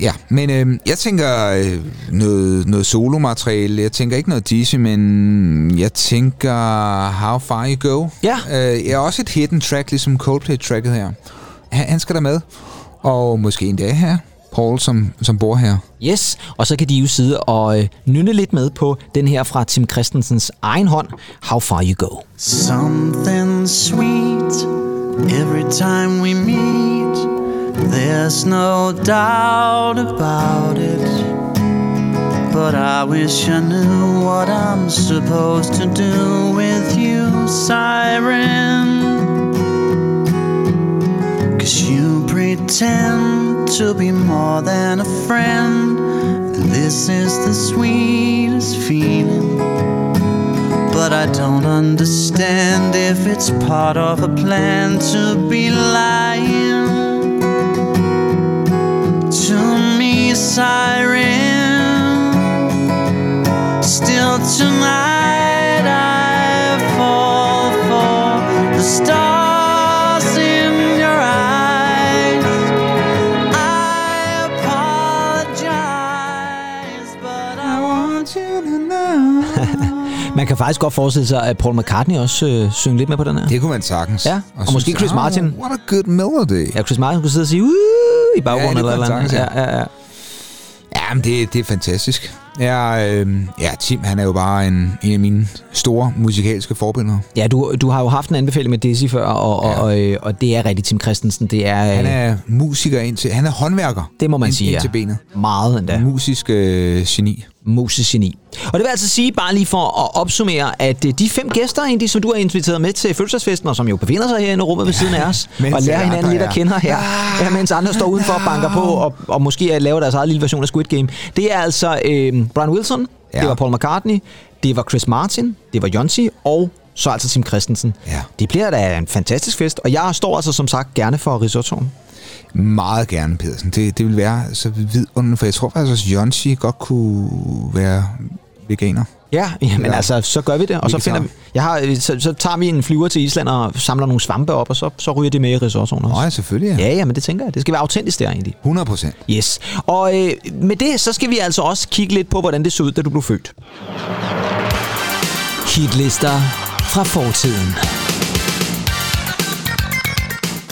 Ja, men øh, jeg tænker øh, noget, noget solomateriale. Jeg tænker ikke noget Dizzy, men jeg tænker How Far You Go. Ja. Øh, jeg er også et hidden track, ligesom Coldplay-tracket her. Han, han skal der med. Og måske en dag her. Paul, som, som bor her. Yes, og så kan de jo sidde og øh, nynne lidt med på den her fra Tim Christensens egen hånd, How Far You Go. Something sweet every time we meet. There's no doubt about it. But I wish I knew what I'm supposed to do with you, Siren. Cause you pretend to be more than a friend. And this is the sweetest feeling. But I don't understand if it's part of a plan to be lying siren. Still tonight I fall for the stars in your eyes. I apologize, but I want you to know. Man kan faktisk godt forestille sig, at Paul McCartney også øh, synge lidt med på den her. Det kunne man sagtens. Ja, og synes, måske Chris "Ah, Martin." What a good melody. Ja, Chris Martin kunne sidde og sige, uh, i baggrunden Ja, eller andet. Ja, ja, ja. Ja, men det, det er fantastisk. Ja, øh, ja, Tim, han er jo bare en, en af mine store musikalske forbilleder. Ja, du, du har jo haft en anbefaling med Dizzy før, og, ja. og, og, øh, og det er rigtig Tim Christensen. Det er, Han øh, er musiker indtil... Han er håndværker. det må man ind, sige, Indtil ja. benet. Meget endda. Musisk øh, geni. Musegeni. Og det vil altså sige, bare lige for at opsummere, at øh, de fem gæster, egentlig, som du har inviteret med til fødselsdagsfesten, og som jo befinder sig herinde i rummet ved siden af os, og lærer hinanden lidt at kende her, ja, mens andre står udenfor og banker på, og, og måske laver deres eget lille version af Squid Game. Det er altså øh, Brian Wilson. Ja. det var Paul McCartney, det var Chris Martin, det var Jonsi, og så altså Tim Christensen. Ja. Det bliver da en fantastisk fest, og jeg står altså som sagt gerne for risottoen. Meget gerne, Pedersen. Det, det vil være så vidunderligt, for jeg tror faktisk også, at Jonsi godt kunne være veganer. Ja, jamen ja. Ja. altså, så gør vi det, og så, finder vi, jeg har, så, så tager vi en flyver til Island og samler nogle svampe op, og så, så ryger det med i risottoen også. Nå ja, selvfølgelig. Ja. Ja, ja, men det tænker jeg. Det skal være autentisk der egentlig. 100 procent. Yes. Og øh, med det, så skal vi altså også kigge lidt på, hvordan det så ud, da du blev født. Hitlister fra fortiden.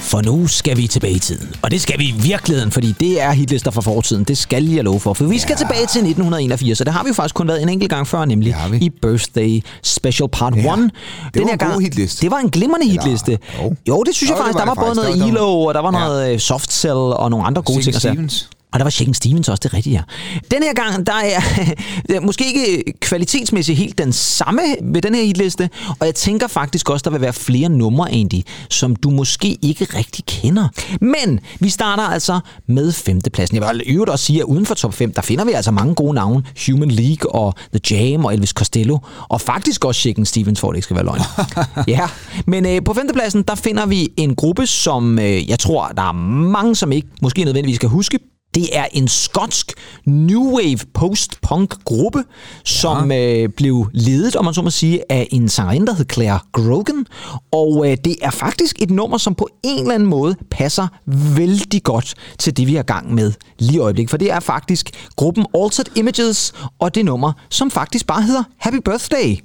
For nu skal vi tilbage i tiden. Og det skal vi i virkeligheden, fordi det er hitlister fra fortiden. Det skal jeg love for. For vi skal ja. tilbage til 1981, og det har vi jo faktisk kun været en enkelt gang før, nemlig i Birthday Special Part 1. Ja. Den Det var her en god hitliste. Det var en glimrende hitliste. jo. jo, det synes Jo, jeg det faktisk. var Der var både faktisk. noget Der var- ELO, og der var Ja. noget øh, Soft Cell og nogle andre gode Shaken ting. Stevens. Og der var Shaken Stevens også, det rigtigt, ja. Den her gang, der er måske ikke kvalitetsmæssigt helt den samme ved den her hitliste, og jeg tænker faktisk også, der vil være flere numre egentlig, som du måske ikke rigtig kender. Men vi starter altså med femtepladsen. Jeg vil øvrigt også sige, at uden for top 5, der finder vi altså mange gode navne. Human League og The Jam og Elvis Costello, og faktisk også Shaken Stevens, for det ikke skal være løgn. ja, men øh, på femtepladsen, der finder vi en gruppe, som øh, jeg tror, der er mange, som ikke måske nødvendigvis kan huske. Det er en skotsk new wave post-punk gruppe, som ja. øh, blev ledet, om man så må sige, af en sangerinde, der hed Claire Grogan. Og øh, det er faktisk et nummer, som på en eller anden måde passer vældig godt til det, vi er i gang med lige i øjeblikket. For det er faktisk gruppen Altered Images, og det nummer, som faktisk bare hedder Happy Birthday. If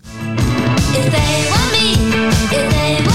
they want me, if they want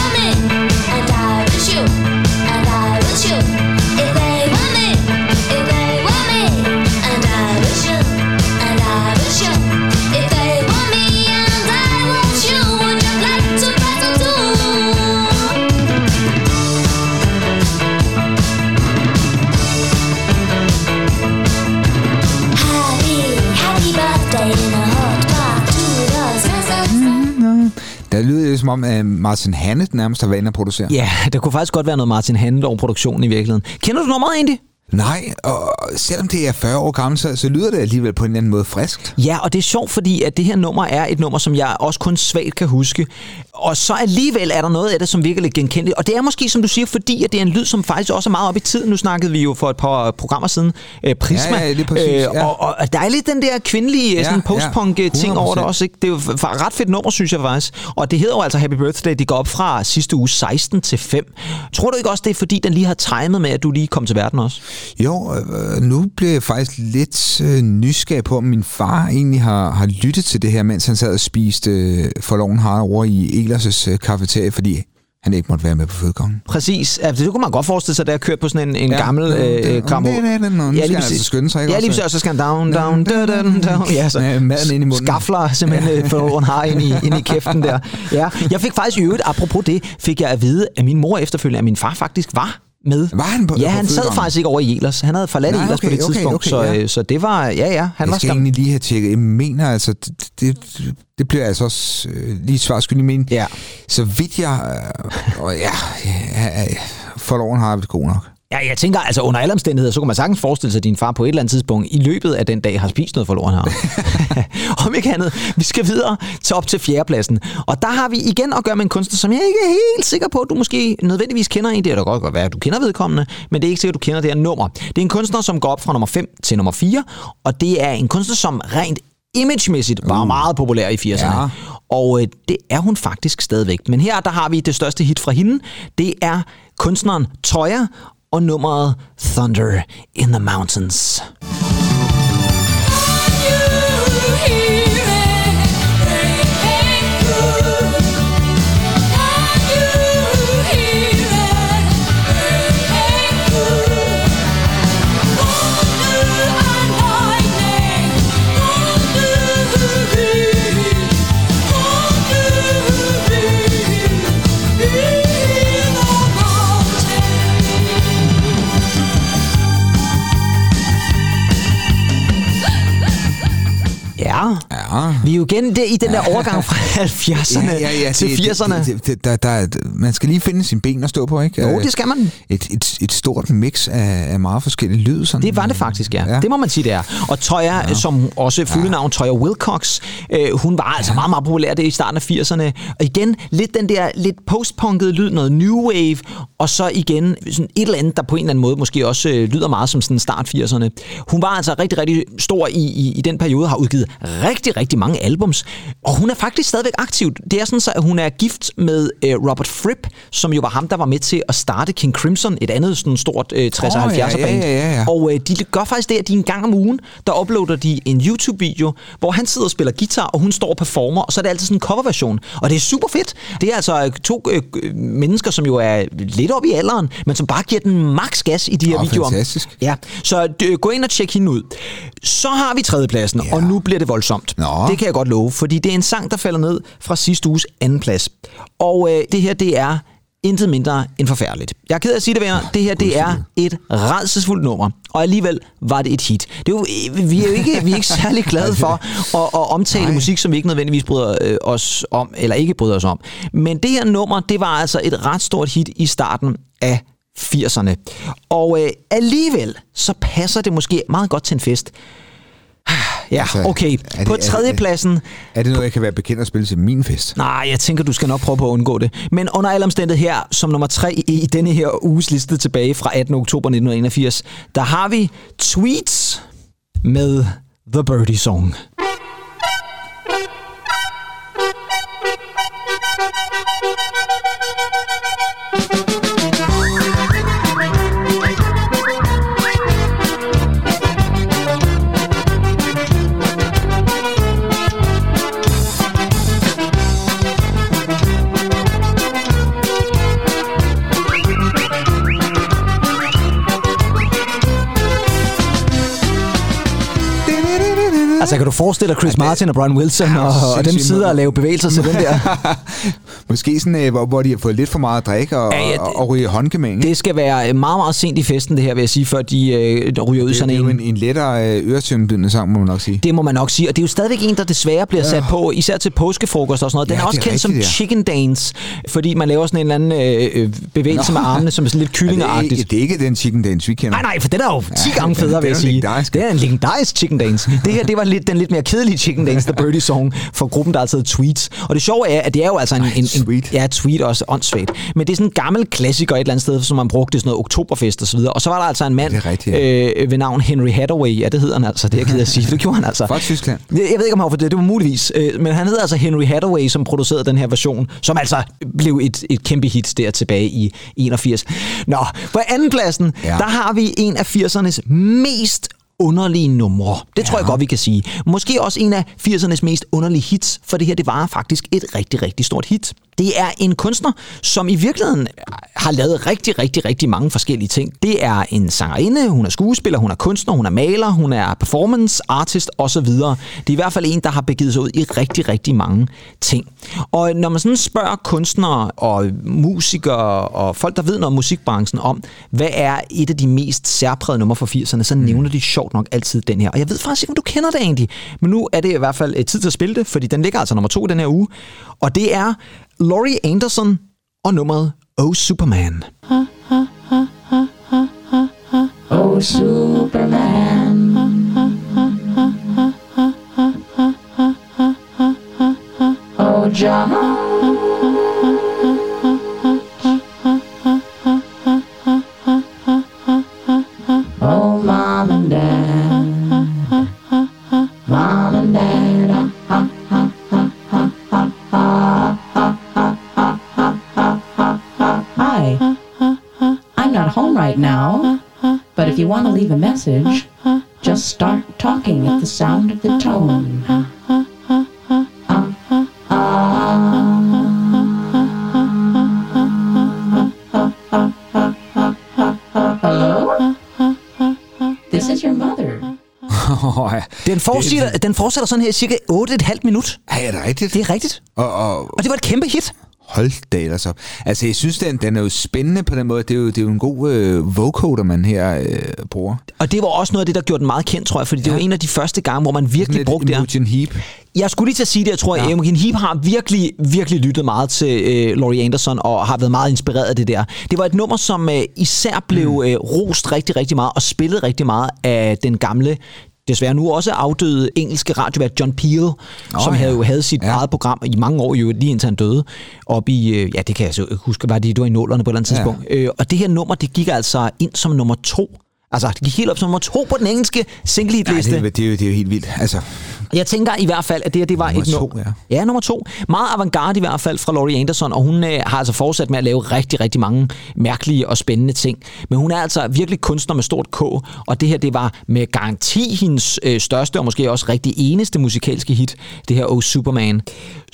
Martin Hanne nærmest har været inde og producere. Ja, det kunne faktisk godt være noget Martin Handel over produktionen i virkeligheden. Kender du nummeret egentlig? Nej, og selvom det er 40 år gammelt, så, så lyder det alligevel på en eller anden måde friskt. Ja, og det er sjovt, fordi at det her nummer er et nummer, som jeg også kun svagt kan huske. Og så alligevel er der noget af det, som virker lidt genkendeligt. Og det er måske, som du siger, fordi at det er en lyd, som faktisk også er meget op i tiden. Nu snakkede vi jo for et par programmer siden, øh, Prisma. Ja, ja, lige præcis, ja. og, og, og der er lidt den der kvindelige Ja, ja, sådan ja, post-punk-ting over det 100%. også. Ikke? Det er jo et ret fedt nummer, synes jeg faktisk. Og det hedder jo altså Happy Birthday. Det går op fra sidste uge 16 til 5. Tror du ikke også, det er fordi, den lige har timet med, at du lige kom til verden også? Jo, øh, nu bliver jeg faktisk lidt øh, nysgerrig på, om min far egentlig har, har lyttet til det her, mens han sad og spiste øh, forloven har over i Elers' øh, kafeterie, fordi han ikke måtte være med på fødegangen. Præcis. Altså, det kunne man godt forestille sig, da jeg kørte på sådan en, en Ja, ja, gammel øh, det- grammo. det- det- det- skal han altså skynde sig, ikke Ja, lige præcis, og så skal han down, down, down, down, down. Ja, så Med maden ind i munden. skafler simpelthen ja. for har ind i, ind i kæften der. Ja, jeg fik faktisk i øvrigt, apropos det, fik jeg at vide af min mor efterfølgende, at min far faktisk var med. Var han på- Ja, på han sad faktisk ikke over i Elers. Han havde forladt Nej, Elers på okay, det okay, tidspunkt, okay, så, ja. øh, så det var, ja, ja, han Jeg var skal skam. egentlig lige have tjekket. Jeg mener altså, det, det, det bliver altså også øh, lige svar skyldig, men Ja. så vidt jeg... Øh, og ja, ja, ja, forloven har det god nok. Ja, jeg tænker, altså under alle omstændigheder, så kunne man sagtens forestille sig, at din far på et eller andet tidspunkt i løbet af den dag har spist noget forloren her. Om ikke andet, vi skal videre til op til fjerdepladsen. Og der har vi igen at gøre med en kunstner, som jeg ikke er helt sikker på, at du måske nødvendigvis kender en. Det er da godt godt være, at du kender vedkommende, men det er ikke sikkert, at du kender det her nummer. Det er en kunstner, som går op fra nummer 5 til nummer 4, og det er en kunstner, som rent imagemæssigt var meget populær i 80'erne. Ja. Og øh, det er hun faktisk stadigvæk. Men her der har vi det største hit fra hende. Det er kunstneren Toya og nummeret Thunder in the Mountains. Ja. Ja. Vi er jo igen der, i den der overgang fra 70'erne til 80'erne. Det, det, det, der, der, man skal lige finde sine ben at stå på, ikke? Jo, det skal man. Et, et, et stort mix af, af meget forskellige lyd. Sådan. Det var det faktisk, ja. Ja. ja. Det må man sige, det er. Og Toya, ja. som også fulde navn Toya Wilcox, øh, hun var altså meget, meget populær der i starten af 80'erne. Og igen, lidt den der lidt postpunkede lyd, noget new wave, og så igen sådan et eller andet, der på en eller anden måde måske også øh, lyder meget som sådan start 80'erne. Hun var altså rigtig, rigtig stor i, i, i den periode, har udgivet rigtig, rigtig mange albums, og hun er faktisk stadigvæk aktiv. Det er sådan så, at hun er gift med øh, Robert Fripp, som jo var ham, der var med til at starte King Crimson, et andet sådan stort øh, 60'er Åh, ja, 70'er ja, band. ja, ja, ja. Og øh, de gør faktisk det, at de en gang om ugen, der uploader de en YouTube-video, hvor han sidder og spiller guitar, og hun står og performer, og så er det altid sådan en coverversion. Og det er super fedt. Det er altså øh, to øh, mennesker, som jo er lidt oppe i alderen, men som bare giver den max gas i de her Åh, videoer. fantastisk. Ja, så øh, gå ind og tjek hende ud. Så har vi tredjepladsen, Ja. og nu bliver det voldsomt. Nå. Det kan jeg godt love, fordi det er en sang, der falder ned fra sidste uges anden plads. Og øh, det her, det er intet mindre end forfærdeligt. Jeg er ked af at sige det, venner. Det her, det er et redselsfuldt nummer, og alligevel var det et hit. Det er jo, vi er jo ikke, vi er ikke særlig glade for at, at omtale Nej. musik, som vi ikke nødvendigvis bryder øh, os om, eller ikke bryder os om. Men det her nummer, det var altså et ret stort hit i starten af 80'erne. Og øh, alligevel, så passer det måske meget godt til en fest. Ja, Altså, okay. er det- På er tredjepladsen, Er det noget, jeg kan være bekendt at spille til min fest? Nej, jeg tænker, du skal nok prøve på at undgå det. Men under alle omstændigheder her, som nummer tre i denne her uges liste tilbage fra 18. oktober 1981, der har vi Tweets med The Birdie Song. Altså, kan du forestille dig Chris Martin og Brian Wilson Ja, og, og dem sidder og lave bevægelser til den der? Måske sådan, øh, hvor, hvor de har fået lidt for meget at drikke og, Ja, ja, ja, ja, og, ryge håndgemæng. Det skal være meget, meget sent i festen, det her, vil jeg sige, før de øh, ryger ud det, sådan det er jo en... en, en lettere øh, øretøndende sang, må man nok sige. Det må man nok sige, og det er jo stadigvæk en, der desvre bliver sat på, især til påskefrokost og sådan noget. Den Ja, er også det er kendt som rigtigt, ja. chicken dance, fordi man laver sådan en eller anden øh, øh, bevægelse Nå. med armene, som er sådan lidt Ja, det, kyllingeragtigt. er, det er ikke den chicken dance, vi kender. Nej, nej, for den er jo 10 Ja, gange federe, vil jeg sige. Det er en legendarisk chicken dance. Det her, det var lidt, den lidt mere kedelige chicken dance, The Birdie Song, for gruppen, der har taget tweets. Og det sjove er, at det er jo altså en... Ej, en, en tweet. Ja, tweet også åndssvagt. Men det er sådan en gammel klassiker et eller andet sted, som man brugte sådan noget oktoberfest og så videre. Og så var der altså en mand rigtigt, ja. øh, ved navn Henry Hathaway. Ja, det hedder han altså. Det er jeg ked at sige. Det gjorde han altså. Fra Tyskland. Jeg jeg ved ikke, om han var for det. Det var muligvis. Øh, Men han hedder altså Henry Hathaway, som producerede den her version, som altså blev et, et kæmpe hit der tilbage i 81. Nå, på andenpladsen. Ja. der har vi en af 80'ernes mest underlige numre. Det tror jeg godt, vi kan sige. Måske også en af 80'ernes mest underlige hits, for det her, det var faktisk et rigtig, rigtig stort hit. Det er en kunstner, som i virkeligheden har lavet rigtig, rigtig, rigtig mange forskellige ting. Det er en sangerinde, hun er skuespiller, hun er kunstner, hun er maler, hun er performance artist osv. Det er i hvert fald en, der har begivet sig ud i rigtig, rigtig mange ting. Og når man sådan spørger kunstnere og musikere og folk, der ved noget om musikbranchen om, hvad er et af de mest særprægede numre fra 80'erne, så nævner de sjovt nok altid den her. Og jeg ved faktisk ikke, om du kender det egentlig, men nu er det i hvert fald øh, tid til at spille det, fordi den ligger altså nummer to den her uge. Og det er Laurie Anderson og nummeret Oh Superman. Oh, Superman. Oh, John. If you want to leave a message, just start talking at the sound of the tone. Hello? This is your mother. Den fortsætter, den fortsætter sådan her i cirka 8,5 minut. Ej, er det rigtigt? Det er rigtigt. Og, og, Og det var et kæmpe hit. Hold da ellers op. Altså, jeg synes, den, den er jo spændende på den måde. Det er jo, det er jo en god øh, vocoder, man her øh, bruger. Og det var også noget af det, der gjorde den meget kendt, tror jeg, fordi det var en af de første gange, hvor man virkelig Lidt brugte det. Imogen Heap. Jeg skulle lige til at sige det, jeg tror, at Ja. Imogen Heap har virkelig, virkelig lyttet meget til øh, Laurie Anderson, og har været meget inspireret af det der. Det var et nummer, som øh, især blev Mm. øh, rost rigtig, rigtig meget, og spillet rigtig meget af den gamle desværre nu også afdøde engelske radiovært John Peel, oh, som ja. havde jo havde sit Ja. eget program i mange år, jo lige indtil han døde, op i, øh, ja det kan jeg så huske, var det, det var i nullerne på et eller andet Ja. tidspunkt. Øh, og det her nummer, det gik altså ind som nummer to. Altså, det gik helt op som nummer to på den engelske single hit liste. det, er- det, er jo, det er jo helt vildt. Altså, Jeg tænker i hvert fald, at det her det var Nummer et to, nu- ja. ja, nummer to. Meget avantgarde i hvert fald fra Laurie Anderson, og hun øh, har altså fortsat med at lave rigtig, rigtig mange mærkelige og spændende ting. Men hun er altså virkelig kunstner med stort K, og det her det var med garanti hendes øh, største og måske også rigtig eneste musikalske hit, det her Oh Superman.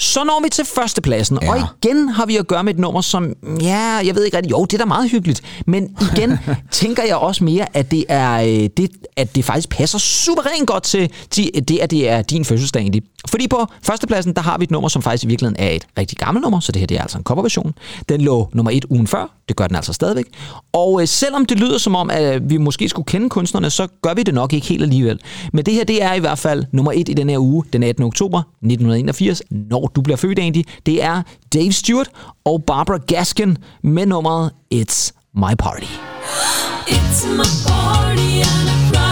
Så når vi til førstepladsen, ja. Og igen har vi at gøre med et nummer, som, ja, jeg ved ikke rigtig, jo, det er da meget hyggeligt, men igen tænker jeg også mere, at det er, øh, det, at det faktisk passer suverænt godt til, til det, at det er din fødselsdag egentlig. Fordi på førstepladsen, der har vi et nummer, som faktisk i virkeligheden er et rigtig gammelt nummer, så det her det er altså en coverversion. Den lå nummer et ugen før, det gør den altså stadigvæk. Og øh, selvom det lyder som om, at vi måske skulle kende kunstnerne, så gør vi det nok ikke helt alligevel. Men det her, det er i hvert fald nummer et i den her uge, den 18. oktober 1981, når du bliver født Andy, Det er Dave Stewart og Barbara Gaskin med nummeret It's My Party. It's my party and I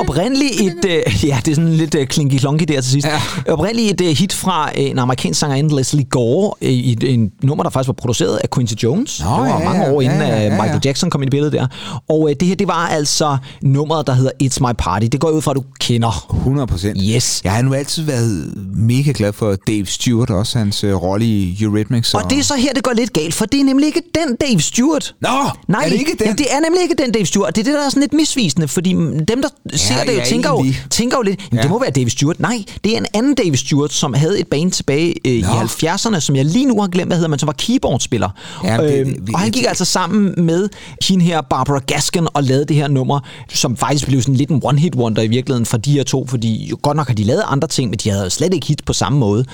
oprindeligt et... Øh, ja, det er sådan lidt øh, klinky klonky der til sidst. Ja. Oprindeligt et øh, hit fra øh, en amerikansk sangerinde, Leslie Gore, øh, i et, en nummer, der faktisk var produceret af Quincy Jones. Nå, det var ja, mange ja, år ja, inden ja, ja, ja, ja. Michael Jackson kom ind i billedet der. Og øh, det her, det var altså nummeret, der hedder It's My Party. Det går ud fra, at du kender. 100 procent. Yes. Jeg har nu altid været mega glad for Dave Stewart, også hans øh, rolle i Eurythmics. Og det er så her, det går lidt galt, for det er nemlig ikke den Dave Stewart. Nå, Nej, er det ikke den? Ja, det er nemlig ikke den Dave Stewart. Det er det, der er sådan lidt misvisende, fordi dem, der ser det jo, ja, tænker, jo, tænker jo lidt, jamen, Ja. det må være Dave Stewart. Nej, det er en anden Dave Stewart, som havde et band tilbage øh, i Nå. 70'erne, som jeg lige nu har glemt, hvad hedder, men som var keyboardspiller. Ja, det- Øhm, og han gik altså sammen med hende her, Barbara Gaskin, og lavede det her nummer, som faktisk blev sådan lidt en one-hit wonder i virkeligheden for de her to, fordi jo, godt nok har de lavet andre ting, men de havde jo slet ikke hit på samme måde.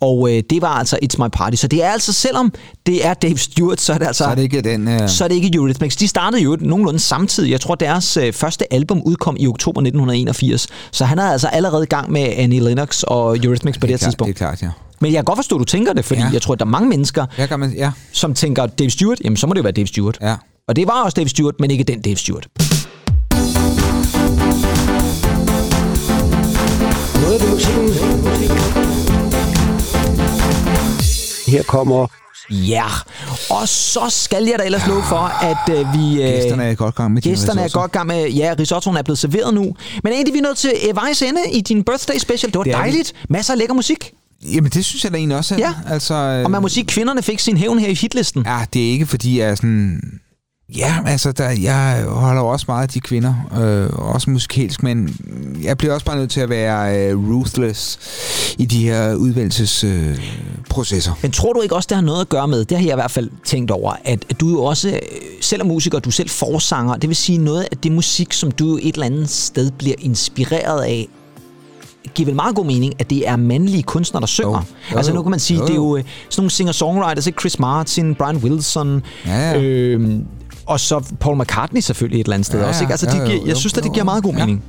Og øh, det var altså It's My Party. Så det er altså, selvom det er Dave Stewart, så er det altså... Så er det ikke den... Øh... Så er det ikke Eurythmics. De startede jo nogenlunde samtidig. Jeg tror, deres øh, første album udkom i oktober 1981. Så han er altså allerede i gang med Annie Lennox og Eurythmics på det her klart, tidspunkt. Det er klart, ja. Men jeg kan godt forstå, at du tænker det, fordi Ja. jeg tror, at der er mange mennesker, Ja, kan man, ja. som tænker Dave Stewart. Jamen, så må det jo være Dave Stewart. Ja. Og det var også Dave Stewart, men ikke den Dave Stewart. Noget ved musikken. Her kommer Ja, og så skal jeg da ellers love for, at øh, vi... Øh, Gæsterne er i godt gang med Gæsterne er godt gang med... Ja, risottoen er blevet serveret nu. Men egentlig, vi er nået til øh, vejs ende i din birthday special. Det var Det er vi. dejligt. Masser af lækker musik. Jamen, det synes jeg da egentlig også. Ja. Altså, øh, Og man må sige, at kvinderne fik sin hævn her i hitlisten. Ja, det er ikke fordi, jeg er sådan... Ja, altså, der, jeg holder jo også meget af de kvinder, øh, også musikalsk, men jeg bliver også bare nødt til at være øh, ruthless i de her udvælgelsesprocesser. Øh. Men tror du ikke også, det har noget at gøre med, det har jeg i hvert fald tænkt over, at, at du jo også, øh, selv er musiker, du er selv forsanger, det vil sige noget af det musik, som du jo et eller andet sted bliver inspireret af, giver vel meget god mening, at det er mandlige kunstnere, der synger. Jo. Jo, altså nu kan man sige, Jo, det er jo. jo øh, sådan nogle singer-songwriters, ikke? Chris Martin, Brian Wilson, Ja, ja. Øh, og så Paul McCartney selvfølgelig et eller andet sted Ja, også. Ikke? Altså, ja, det jo, giver, jeg synes, at det giver meget god ja. mening.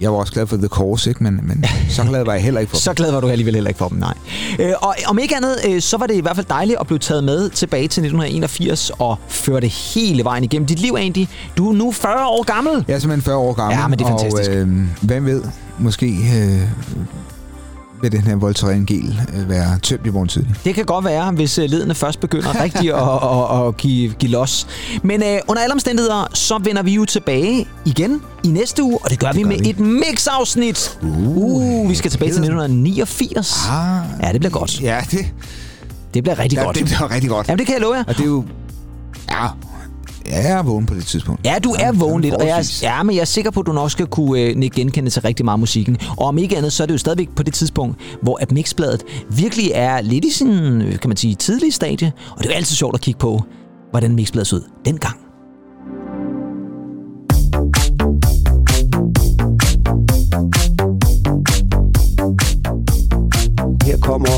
Jeg var også glad for The Course, ikke? Men, men så glad var jeg heller ikke for Så glad var du alligevel heller ikke for dem, nej. Øh, og om ikke andet, øh, så var det i hvert fald dejligt at blive taget med tilbage til 1981 og føre det hele vejen igennem dit liv, egentlig. Du er nu 40 år gammel. Jeg er simpelthen 40 år gammel. Ja, men det er fantastisk. Og øh, hvem ved, måske øh, vil den her Voltaren gel øh, være tømt i morgen tidlig. Det kan godt være, hvis øh, ledene først begynder rigtig at, at, at give, give los. Men øh, under alle omstændigheder, så vender vi jo tilbage igen i næste uge, og det gør, det vi gør med vi. et mix-afsnit. Uh, uh, vi skal tilbage til 1989. Ah, Ja, det bliver godt. Ja, det, Det bliver rigtig ja, godt. det bliver rigtig godt. Jamen, det kan jeg love jer. Og det er jo... Ja, jeg er vågen på det tidspunkt. Ja, du er Jamen, vågen lidt, og jeg er, ja, men jeg er sikker på, at du nok skal kunne øh, genkende til rigtig meget af musikken. Og om ikke andet, så er det jo stadigvæk på det tidspunkt, hvor at mixbladet virkelig er lidt i sin, øh, kan man sige, tidlige stadie. Og det er jo altid sjovt at kigge på, hvordan mixbladet så ud dengang. Her kommer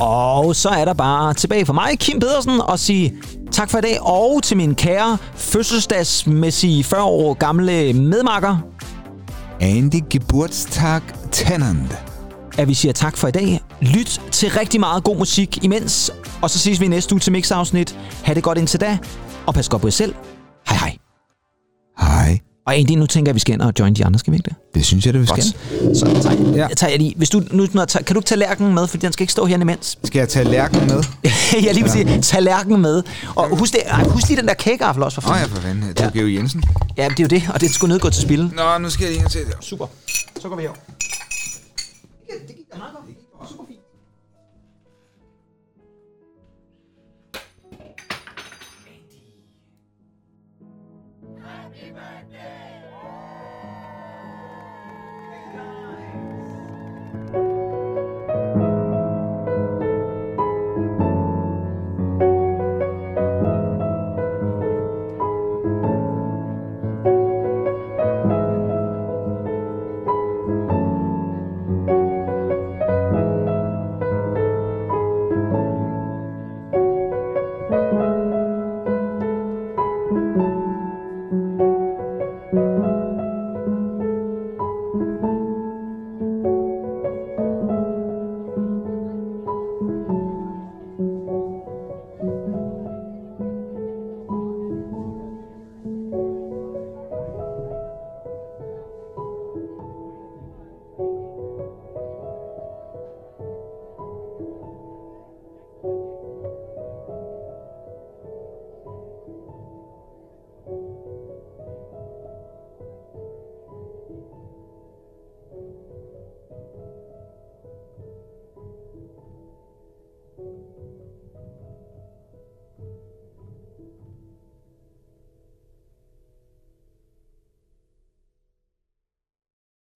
Og så er der bare tilbage for mig, Kim Pedersen, og sige tak for i dag. Og til min kære fødselsdagsmæssige 40 år gamle medmakker, Andy Geburtstag Tennant. at vi siger tak for i dag. Lyt til rigtig meget god musik imens, og så ses vi næste uge til Mix-afsnit. Ha' det godt indtil da, og pas godt på jer selv. Hej hej. Hej. Og egentlig, nu tænker jeg, at vi skal ind og join de andre, skal vi ikke det? Det synes jeg, det vi skal. Så tager, Ja. ja. tager jeg lige. Hvis du, nu, når, kan du ikke tage lærken med, fordi den skal ikke stå her imens? Skal jeg tage lærken med? jeg lige vil sige, tag lærken med. Og husk, det, ej, husk lige den der kagegaffel også for Åh oh, fanden. ja, for fanden. Det er Ja. Geo Jensen. Ja, det er jo det, og det skulle nedgå til spil. Nå, nu skal jeg lige se det. Super. Så går vi her.